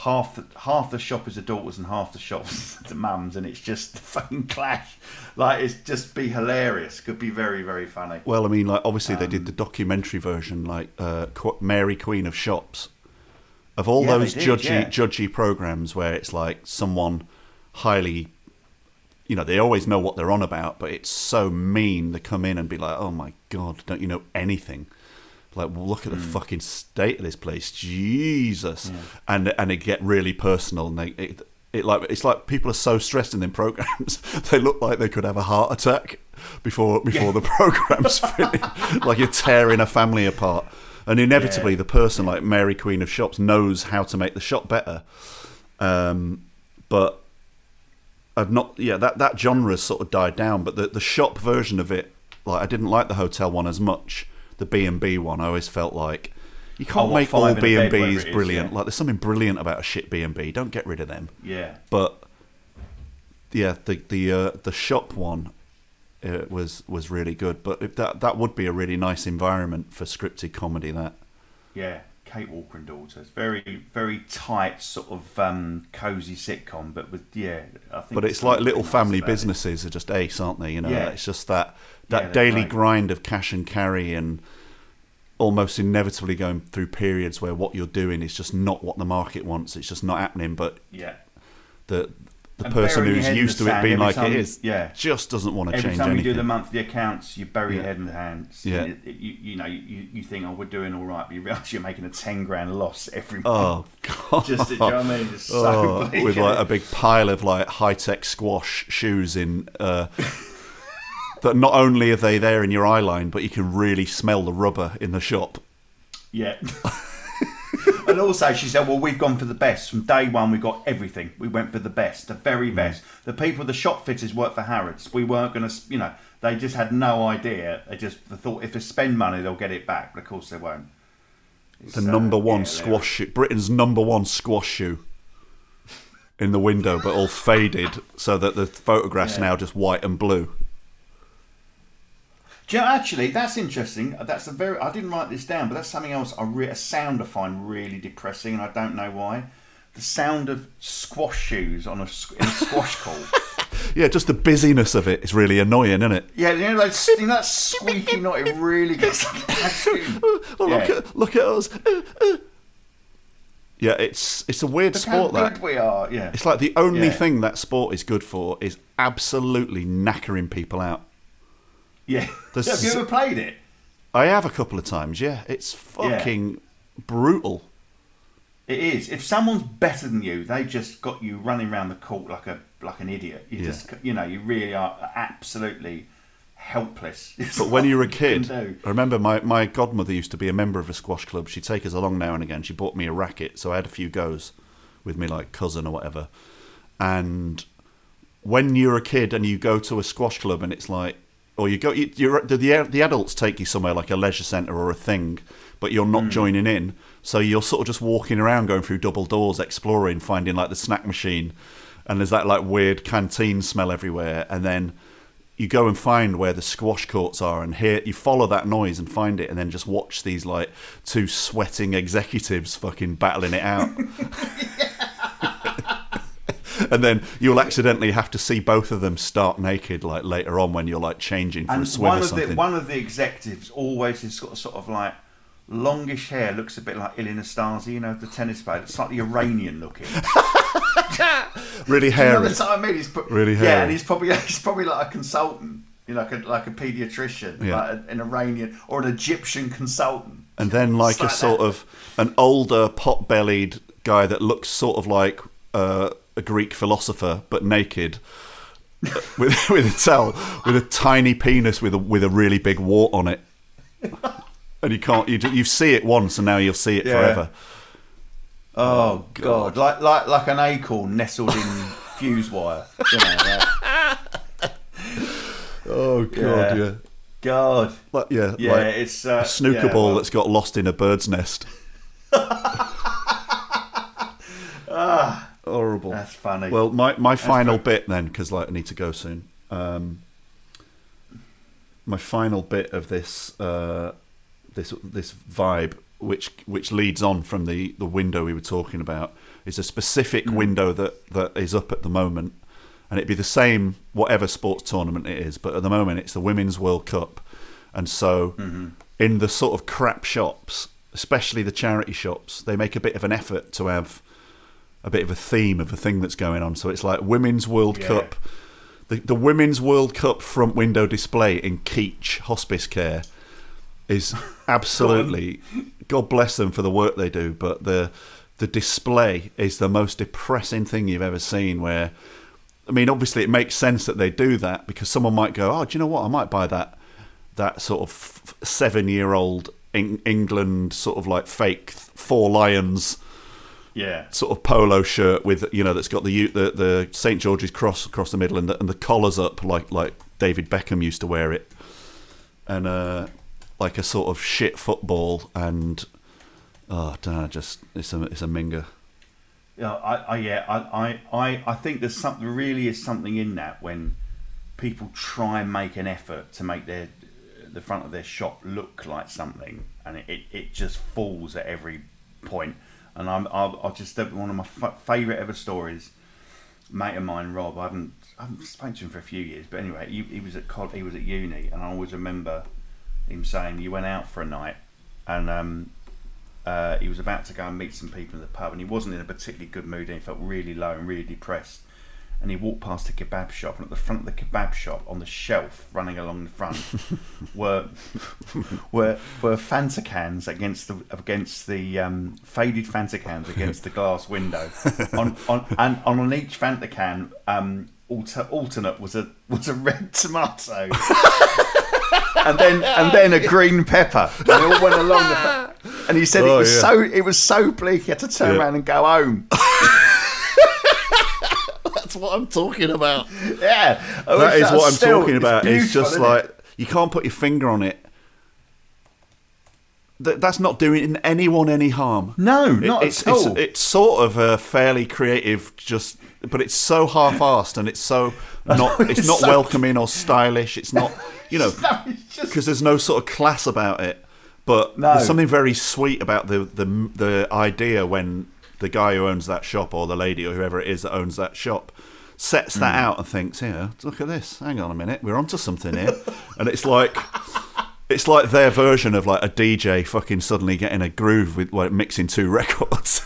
half the, half the shop is the daughters and half the shop is the mums, and it's just a fucking clash. Like it's just be hilarious. Could be very very funny. Well, I mean, like obviously they Um, did the documentary version, like uh, Mary Queen of Shops, of all Yeah, those did, judgy yeah. judgy programs where it's like someone highly, you know, they always know what they're on about, but it's so mean. They come in and be like, "Oh my god, don't you know anything?" Like, well, look at the fucking state of this place, Jesus, and and it get really personal, and they. It, it like it's like people are so stressed in their programs they look like they could have a heart attack before before the program's finished like you're tearing a family apart and inevitably Yeah. the person like Mary Queen of Shops knows how to make the shop better um, but I've not yeah that that genre's sort of died down but the the shop version of it like I didn't like the hotel one as much the B&B one I always felt like you can't Oh, make all five in a bed, B&Bs whatever it is, brilliant yeah. like there's something brilliant about a shit B&B don't get rid of them Yeah. but yeah, the the uh, the shop one uh, was was really good. But if that that would be a really nice environment for scripted comedy. That Yeah, Kate Walker and Daughters. Very, very tight, sort of um, cozy sitcom, but with yeah, I think. but it's something like little family about it. businesses are just ace, aren't they? You know, Yeah. it's just that that they're daily great. grind of cash and carry and almost inevitably going through periods where what you're doing is just not what the market wants. It's just not happening. But Yeah, the the person who's used to it being like time- it is, yeah. just doesn't want to every change time anything. you do the monthly accounts, you bury your head in the hands. Yeah. It- it- you, you know, you, you think, oh, we're doing all right, but you realise you're making a ten grand loss every Oh month. god! Just, you know what I mean? Oh, with like a big pile of like high tech squash shoes in. Uh, that not only are they there in your eye line, but you can really smell the rubber in the shop. Yeah. and also, she said, "Well, we've gone for the best from day one. We got everything. We went for the best, the very Mm. best. The people, the shop fitters, worked for Harrods. We weren't going to, you know, they just had no idea. They just thought if they spend money, they'll get it back. But of course, they won't. It's, The uh, number one yeah, squash shoe, Britain's number one squash shoe, in the window, but all faded, so that the photograph's Yeah. now just white and blue. Do you know, actually, that's interesting. That's a very. I didn't write this down, but that's something else. I re- a sound I find really depressing, and I don't know why. The sound of squash shoes on a, squ- a squash court. Yeah, just the busyness of it is really annoying, isn't it? Yeah, you know, like, you know that squeaky noise. It really gets. Oh, look Yeah. at look at us. Yeah, it's it's a weird Look sport how that. we are. Yeah. It's like the only Yeah. thing that sport is good for is absolutely knackering people out. Yeah. There's Have you ever played it? I have a couple of times, yeah. It's fucking brutal. It is. If someone's better than you, they just got you running around the court like a like an idiot. You Yeah. just, you know, you really are absolutely helpless. It's But when you were a kid. I remember my, my godmother used to be a member of a squash club. She'd take us along now and again. She bought me a racket, so I had a few goes with me, like cousin or whatever. And when you're a kid and you go to a squash club and it's like, or you go, you, you're the, the the adults take you somewhere like a leisure centre or a thing, but you're not hmm. joining in. So you're sort of just walking around, going through double doors, exploring, finding like the snack machine, and there's that like weird canteen smell everywhere, and then you go and find where the squash courts are and hear you follow that noise and find it and then just watch these like two sweating executives fucking battling it out and then you'll accidentally have to see both of them start naked like later on when you're like changing for a swim one or of something the one of the executives always has got a sort of like longish hair, looks a bit like Ilie Nastase, you know, the tennis player, It's slightly Iranian looking. really hairy. You know hairy what I mean? He's pro- Really Yeah, and he's probably he's probably like a consultant, you know, like a like a paediatrician, Yeah. like an Iranian or an Egyptian consultant. and then like It's a like sort that. of an older pot-bellied guy that looks sort of like uh, a Greek philosopher but naked, with with a towel with a tiny penis with a with a really big wart on it, and you can't you you see it once and now you'll see it Yeah. forever. Oh, God. Like like like an acorn nestled in fuse wire. You know, like, Oh god, Yeah. yeah, God. like yeah, Yeah, like it's uh, a snooker yeah, ball well, that's got lost in a bird's nest. Horrible. That's funny. Well, my, my final bit then, because like I need to go soon. Um, my final bit of this uh, this this vibe, which which leads on from the, the window we were talking about, is a specific window that, that is up at the moment, and it'd be the same whatever sports tournament it is, but at the moment it's the Women's World Cup, and so in the sort of crap shops, especially the charity shops, they make a bit of an effort to have a bit of a theme of a thing that's going on. So it's like Women's World Yeah. Cup, the, the Women's World Cup front window display in Keech Hospice Care is absolutely God bless them for the work they do, but the the display is the most depressing thing you've ever seen. Where I mean, obviously, it makes sense that they do that because someone might go, "Oh, do you know what? I might buy that that sort of seven year old England sort of like fake four lions." Yeah. sort of polo shirt with you know that's got the the, the St George's cross across the middle and the, and the collars up like like David Beckham used to wear it, and uh, like a sort of shit football and oh, I don't know, just it's a it's a minger. Yeah, I, I yeah, I, I, I, I think there's something really is something in that when people try and make an effort to make their the front of their shop look like something, and it, it, it just falls at every point. And I'm I'll, I'll just one of my f- favourite ever stories. Mate of mine, Rob, I haven't I haven't spoken to him for a few years, but anyway, he, he was at col- he was at uni, and I always remember him saying you went out for a night, and um, uh, he was about to go and meet some people in the pub, and he wasn't in a particularly good mood, and he felt really low and really depressed. And he walked past a kebab shop, and at the front of the kebab shop, on the shelf, running along the front, were were were Fanta cans against the against the um, faded Fanta cans against the glass window. on, on and on each Fanta can, um, alter, alternate was a was a red tomato. and then and then a green pepper. And they all went along the. And he said Oh, it was yeah. so it was so bleak. He had to turn Yeah. around and go home. That's what I'm talking about. yeah, I that what I'm still- talking about. It's beautiful, just isn't it? like you can't put your finger on it. That, that's not doing anyone any harm. No, It- not it's, at all. It's, it's sort of a fairly creative, just, but it's so half-assed and it's so not. It's, It's not so- welcoming or stylish. It's not, you know, No, it's just- because there's no sort of class about it. But No. there's something very sweet about the, the the idea when the guy who owns that shop or the lady or whoever it is that owns that shop sets that Mm. out and thinks, "Here, look at this. Hang on a minute, we're onto something here." and it's like it's like their version of like a DJ fucking suddenly getting a groove with like mixing two records.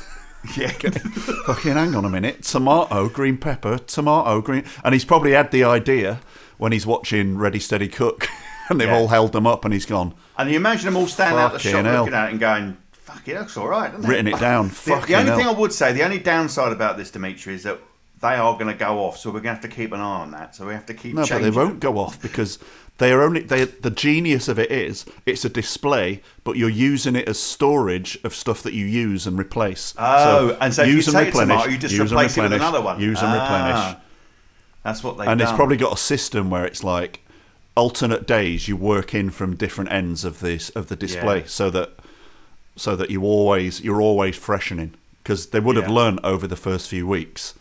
yeah. fucking hang on a minute, tomato, green pepper, tomato, green, and he's probably had the idea when he's watching Ready Steady Cook, and they've Yeah. all held them up, and he's gone. And you imagine them all standing out the shop hell. looking at it and going, "Fuck it, looks all right." doesn't Written it down. The, the only hell. thing I would say, the only downside about this, Dimitri, is that they are going to go off, so we're going to have to keep an eye on that. So we have to keep. No, but they won't go off because they are only they. The genius of it is it's a display, but you're using it as storage of stuff that you use and replace. Oh, and so if you use and take replenish, tomato, you just use and replace it with replenish, another one. Use and replenish. Ah, That's what they've and it's probably got a system where it's like alternate days you work in from different ends of this of the display Yeah. so that so that you always you're always freshening because they would have Yeah. learned over the first few weeks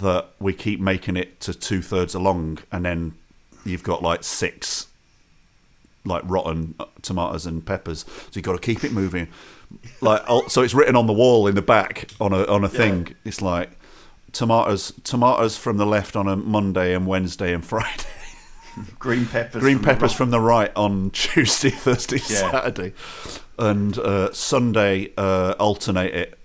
that we keep making it to two thirds along and then you've got like six like rotten uh, tomatoes and peppers so you've got to keep it moving like so it's written on the wall in the back on a on a thing it's like tomatoes tomatoes from the left on a Monday and Wednesday and Friday green peppers. green from peppers rock. from the right on Tuesday Thursday Yeah. Saturday and uh, Sunday uh, alternate it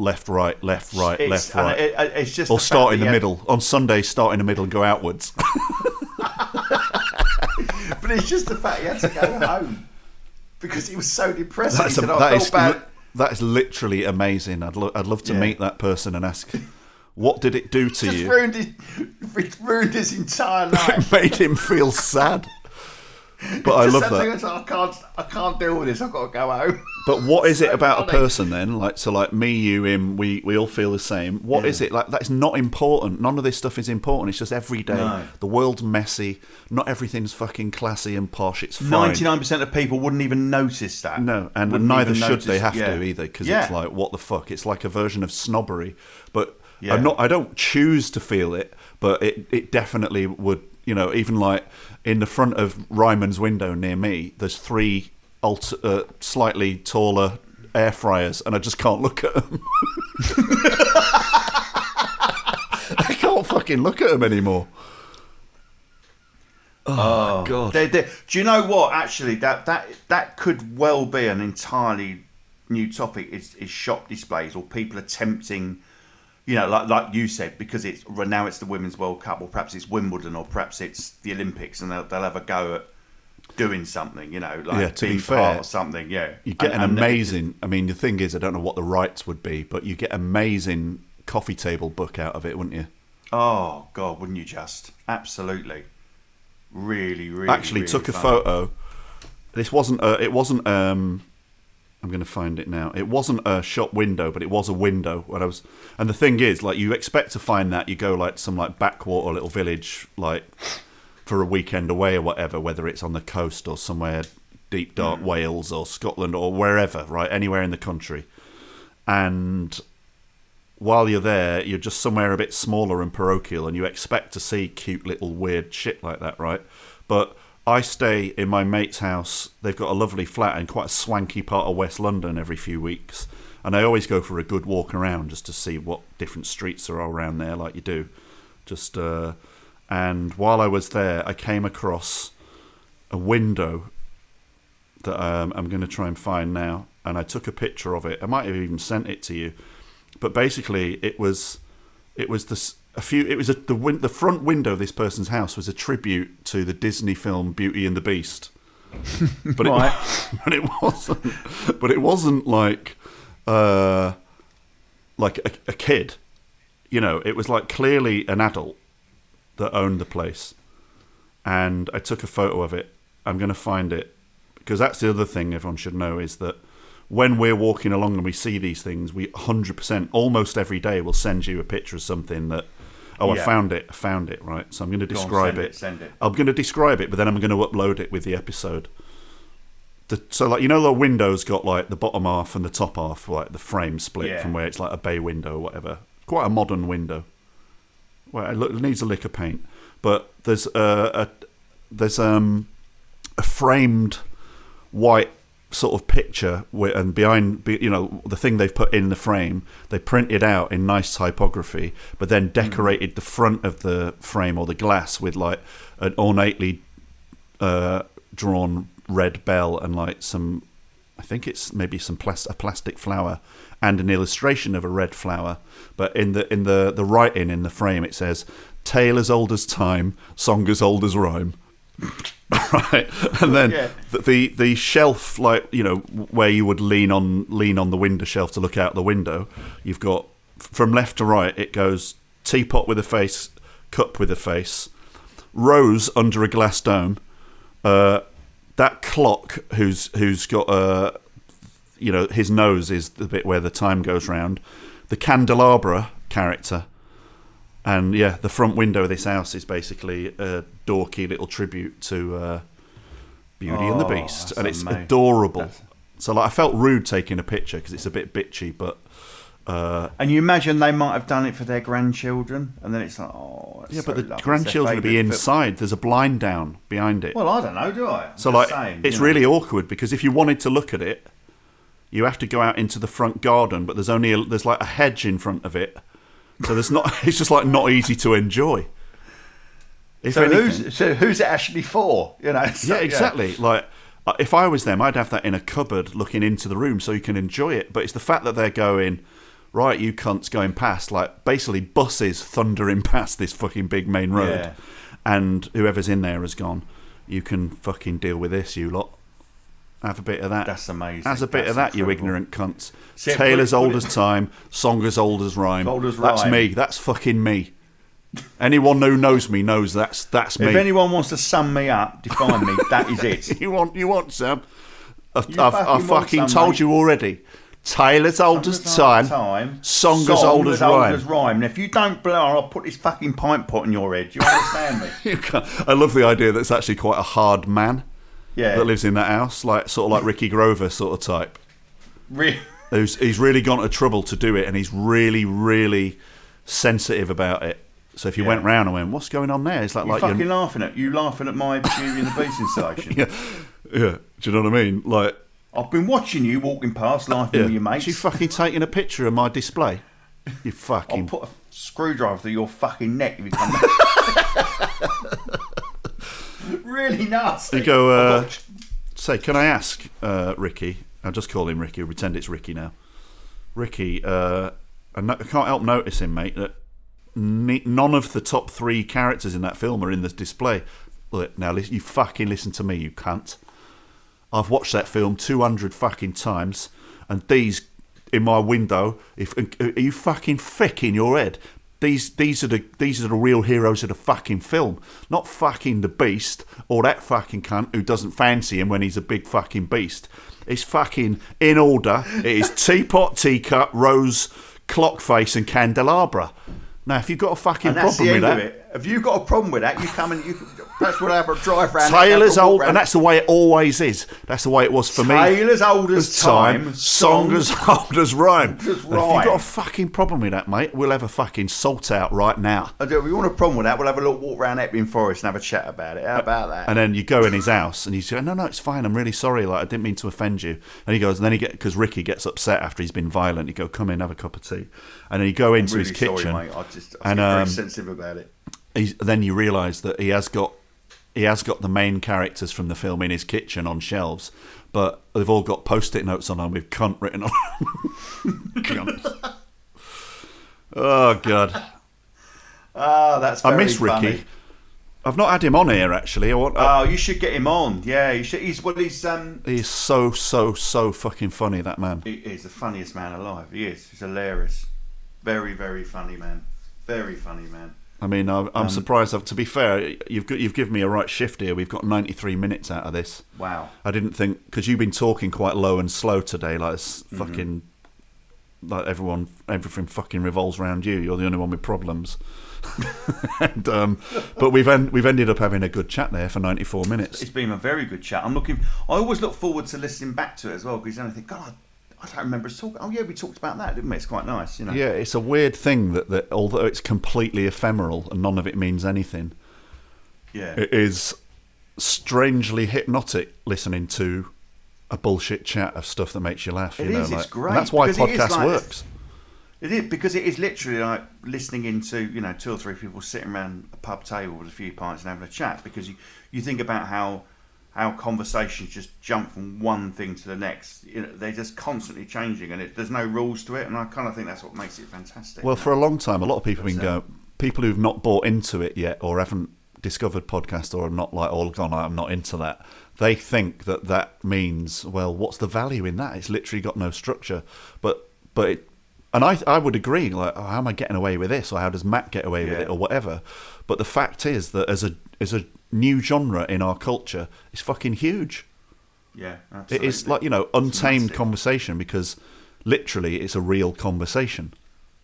left right left right It's, left right it- it- it's just or start in the middle on Sunday start in the middle and go outwards But it's just the fact he had to go home because he was so depressed. That's a, said, "I that is bad." li- that is literally amazing. I'd lo- I'd love to Yeah. meet that person and ask What did it do to Just you? ruined his, it ruined his entire life. It made him feel sad. But I love that. I can't, I can't deal with this. I've got to go home. But what is it so about a person then? Like so, like me, you, him, we we all feel the same. What is Yeah. it like? That's not important. None of this stuff is important. It's just every day. No. The world's messy. Not everything's fucking classy and posh. It's fine. Ninety-nine percent of people wouldn't even notice that. No, and Wouldn't neither should they have yeah. to either, because Yeah. it's like what the fuck. It's like a version of snobbery. But Yeah. I'm not. I don't choose to feel it, but it it definitely would. You know, even like in the front of Ryman's window near me, there's three alter, uh, slightly taller air fryers, and I just can't look at them. I can't fucking look at them anymore. Oh, god! They- they- do you know what? Actually, that that that could well be an entirely new topic. Is, is shop displays or people attempting, you know, like like you said, because it's now it's the Women's World Cup, or perhaps it's Wimbledon, or perhaps it's the Olympics, and they'll, they'll have a go at doing something. You know, like Yeah, to be fair, part of something. Yeah, You get And- an and amazing. I mean, the thing is, I don't know what the rights would be, but you get amazing coffee table book out of it, wouldn't you? Oh God, wouldn't you just? Absolutely. Really, really. Actually, really took a photo. This wasn't. A, it wasn't. Um, I'm going to find it now. It wasn't a shop window, but it was a window. When I was, and the thing is, like, you expect to find that you go like some like backwater little village, like for a weekend away or whatever, whether it's on the coast or somewhere deep dark hmm. Wales or Scotland or wherever, right, anywhere in the country, and while you're there, you're just somewhere a bit smaller and parochial, and you expect to see cute little weird shit like that, right? But I stay in my mate's house. They've got a lovely flat in quite a swanky part of West London every few weeks, and I always go for a good walk around just to see what different streets are around there, like you do. Just uh, and while I was there, I came across a window that um, I'm going to try and find now, and I took a picture of it. I might have even sent it to you, but basically, it was it was this a few. It was a, the win, the front window of this person's house was a tribute to the Disney film Beauty and the Beast, but it, Right. but it wasn't. But it wasn't like uh, like a, a kid. You know, it was like clearly an adult that owned the place, and I took a photo of it. I'm going to find it because that's the other thing everyone should know is that when we're walking along and we see these things, we 100% almost every day will send you a picture of something that oh I found it, I found it right. So I'm going to Go on, describe send it. it, send it. I'm going to describe it, but then I'm going to upload it with the episode. The, so like you know the window's got like the bottom half and the top half like the frame split Yeah. from where it's like a bay window or whatever. Quite a modern window. Well, it look- it needs a lick of paint, but there's a, a there's um a framed white sort of picture where, and behind you know the thing they've put in the frame they printed out in nice typography but then decorated the front of the frame or the glass with like an ornately uh, drawn red bell and like some I think it's maybe some plas- a plastic flower and an illustration of a red flower. But in the in the the writing in the frame it says tale as old as time song as old as rhyme right and then Yeah. the, the shelf like you know where you would lean on lean on the window shelf to look out the window you've got from left to right it goes teapot with a face cup with a face rose under a glass dome uh, that clock who's who's got a you know his nose is the bit where the time goes round the candelabra character and yeah the front window of this house is basically a dorky little tribute to uh, beauty and the Oh, beast and it's amazing. adorable That's- so like i felt rude taking a picture because it's a bit bitchy but uh, And you imagine they might have done it for their grandchildren, and then it's like, oh, yeah so but the lovely. Grandchildren will be inside there's a blind down behind it Well, I don't know, do I? So like, saying, it's you know. really awkward because if you wanted to look at it, you have to go out into the front garden, but there's only a, there's like a hedge in front of it, so there's not. It's just like not easy to enjoy. If So anything, who's so who's it actually for? You know? So, yeah, exactly. Like uh, if I was them, I'd have that in a cupboard looking into the room so you can enjoy it. But it's the fact that they're going. Right, you cunts going past, like basically buses thundering past this fucking big main road, Yeah. and whoever's in there has gone. You can fucking deal with this, you lot. Have a bit of that. That's amazing. Has a bit That's of that, you ignorant cunts. See, Tale as old as time, song as old as rhyme. Old as That's rhyme. me. That's fucking me. Anyone who knows me knows that's that's me. If anyone wants to sum me up, define me, that is it. you want you want Sam? I've, I've, fucking want fucking told mate. you already. Tale as old as time, song, as old as old rhyme. as rhyme. And if you don't blow, I'll put this fucking pint pot in your head. Do you understand me? You I love the idea that it's actually quite a hard man Yeah. that lives in that house, like sort of like Ricky Grover sort of type. Re- Who's he's really gone to trouble to do it, and he's really really sensitive about it. So if you Yeah. went round and went, "What's going on there?" It's like you like fucking you're, laughing at you laughing at my Beauty and the Beast installation. yeah, yeah. Do you know what I mean? Like, I've been watching you walking past, laughing yeah. with your mates. you fucking taking a picture of my display. You fucking. I'll put a screwdriver through your fucking neck if you come back. Really nasty. You go, uh, Say, can I ask, uh, Ricky? I'll just call him Ricky. Pretend it's Ricky now. Ricky, uh, I no- I can't help noticing, mate, that ne- none of the top three characters in that film are in the display. Look, now listen, you fucking listen to me, you cunt. I've watched that film two hundred fucking times, and these in my window. If are you fucking thick in your head? These these are the these are the real heroes of the fucking film, not fucking the beast or that fucking cunt who doesn't fancy him when he's a big fucking beast. It's fucking in order. It is teapot, teacup, rose, clock face, and candelabra. Now, if you've got a fucking problem with that. Have you got a problem with that? You come and you. That's what I have a drive round. Taylor's old, round. and that's the way it always is. That's the way it was for me. Taylor's old as time, song as old as rhyme. as And If you've got a fucking problem with that, mate, we'll have a fucking salt out right now. If you want a problem with that, we'll have a little walk around Epping Forest and have a chat about it. How about that? And then you go in his house, and you say, "No, no, it's fine. I'm really sorry. Like I didn't mean to offend you." And he goes, and then he get because Ricky gets upset after he's been violent. He go, "Come in, have a cup of tea," and then you go into really his kitchen. sorry, mate. I just I and, get very um, sensitive about it. He's, then you realise that he has got he has got the main characters from the film in his kitchen on shelves, but they've all got post-it notes on them with "cunt" written on. them. cunt. Oh god, Ah, that's. I miss funny. Ricky. I've not had him on here actually. I want. Oh, you should get him on. Yeah, you should. He's well. He's um. he's so so so fucking funny. That man. He is the funniest man alive. He is. He's hilarious. Very very funny man. Very funny man. I mean, I'm, I'm Um, surprised. To be fair, you've got, you've given me a right shift here. We've got 93 minutes out of this. Wow. I didn't think because you've been talking quite low and slow today, like it's Mm-hmm. fucking like everyone, everything fucking revolves around you. You're the only one with problems. and, um, but we've en- we've ended up having a good chat there for 94 minutes. It's been a very good chat. I'm looking. I always look forward to listening back to it as well because then I think, God, I don't remember us talking. Oh yeah, we talked about that, didn't we? It's quite nice, you know. Yeah, it's a weird thing that, that although it's completely ephemeral and none of it means anything, Yeah. it is strangely hypnotic listening to a bullshit chat of stuff that makes you laugh. You It know, is, it's like, great, that's why podcast like- works. It is because it is literally like listening into you know two or three people sitting around a pub table with a few pints and having a chat because you you think about how how conversations just jump from one thing to the next. You know, they're just constantly changing and it, there's no rules to it. And I kind of think that's what makes it fantastic. Well, for a long time, a lot of people have been going. People who've not bought into it yet, or haven't discovered podcast, or are not like all gone. I'm not into that. They think that that means well, what's the value in that? It's literally got no structure. But but it, and I I would agree. Like, oh, how am I getting away with this, or how does Matt get away with it, or whatever. But the fact is that as a as a new genre in our culture, it's fucking huge. yeah, It absolutely. is like you know untamed conversation because literally it's a real conversation.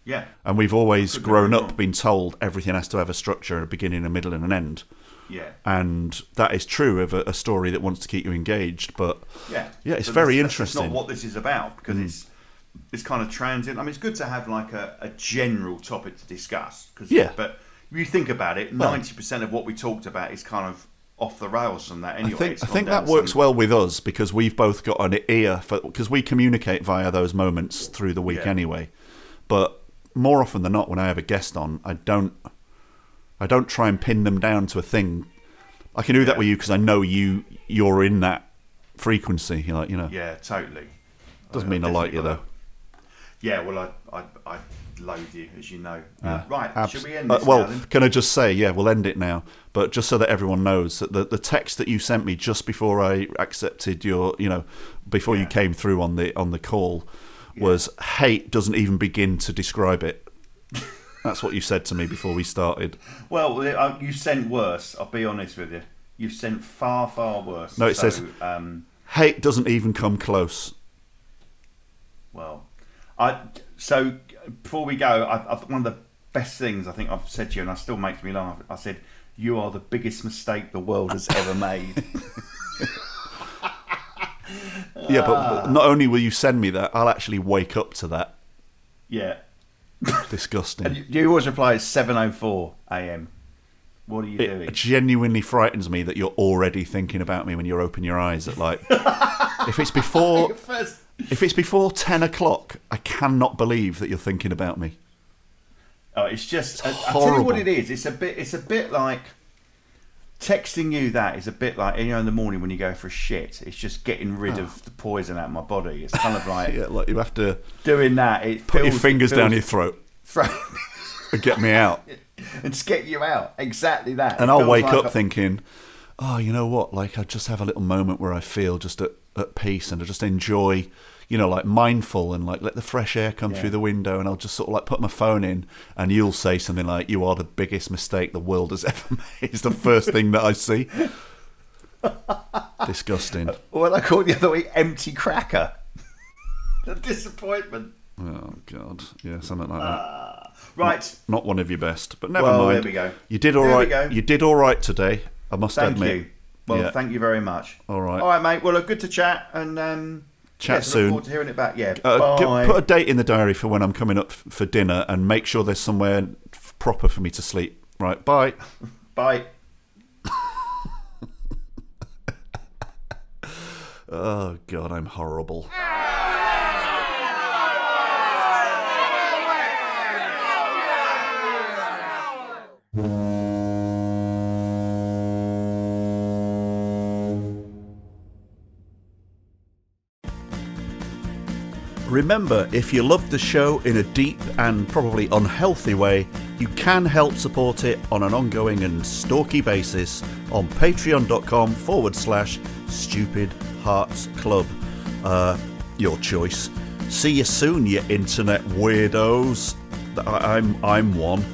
Yeah, And we've always grown up being told everything has to have a structure, a beginning, a middle, and an end. yeah. And that is true of a, a story that wants to keep you engaged. But Yeah, yeah, it's But very that's- that's interesting. not what this is about because mm. it's it's kind of transient. I mean, it's good to have like a, a general topic to discuss. Cause, Yeah. But you think about it, ninety percent of what we talked about is kind of off the rails from that. I Anyway, think I think that works well with us because we've both got an ear for because we communicate via those moments through the week Yeah. anyway. But more often than not, when I have a guest on, I don't I don't try and pin them down to a thing. I can do that with you because I know you you're in that frequency. You're like you know Yeah, totally. doesn't I- mean I like you though. Yeah, well, I, I, I loathe you, as you know. Uh, right, Abs- should we end uh, well, now can I just say, yeah, we'll end it now. But just so that everyone knows that the, the text that you sent me just before I accepted your, you know, before you came through on the on the call, was hate doesn't even begin to describe it. That's what you said to me before we started. Well, uh, you sent worse. I'll be honest with you. You sent far, far worse. No, it So, says- Um, Hate doesn't even come close. well, I. So before we go, I, I, one of the best things I think I've said to you, and it still makes me laugh. I said, "You are the biggest mistake the world has ever made." Yeah, but but not only will you send me that, I'll actually wake up to that. yeah. Disgusting. And you, you always reply at seven oh four a.m. What are you doing? It genuinely frightens me that you're already thinking about me when you open your eyes at like if it's before First, if it's before ten o'clock, I cannot believe that you're thinking about me. Oh, it's just. I, I tell you what it is. It's a bit. It's a bit like texting you. That is a bit like you know in the morning when you go for a shit. It's just getting rid ah. of the poison out of my body. It's kind of like Yeah, like you have to doing that. It put your fingers down your throat and get me out. and just get you out. Exactly that. And It I'll wake like up a- thinking, oh, you know what? Like I just have a little moment where I feel just at, at peace and I just enjoy, you know, like mindful and like let the fresh air come Yeah. through the window and I'll just sort of like put my phone in and you'll say something like, "You are the biggest mistake the world has ever made." It's the first thing that I see. Disgusting. What I called you the other week, empty cracker. the disappointment. Oh god, yeah, something like that. Ah, right. Not one of your best, but never Well, mind. there we go. You did all There right. You did all right today. I must Thank admit. you. Well, Yeah. thank you very much. All right. All right, mate. Well, look, good to chat and um, Chat yeah, so soon. Look forward to hearing it back. Yeah. Uh, Bye. gi- put a date in the diary for when I'm coming up f- for dinner, and make sure there's somewhere f- proper for me to sleep. Right. Bye. Bye. Oh god, I'm horrible. Remember, if you love the show in a deep and probably unhealthy way, you can help support it on an ongoing and stalky basis on patreon.com forward slash stupid hearts club. Uh, your choice. See you soon, you internet weirdos. I- I'm, I'm one.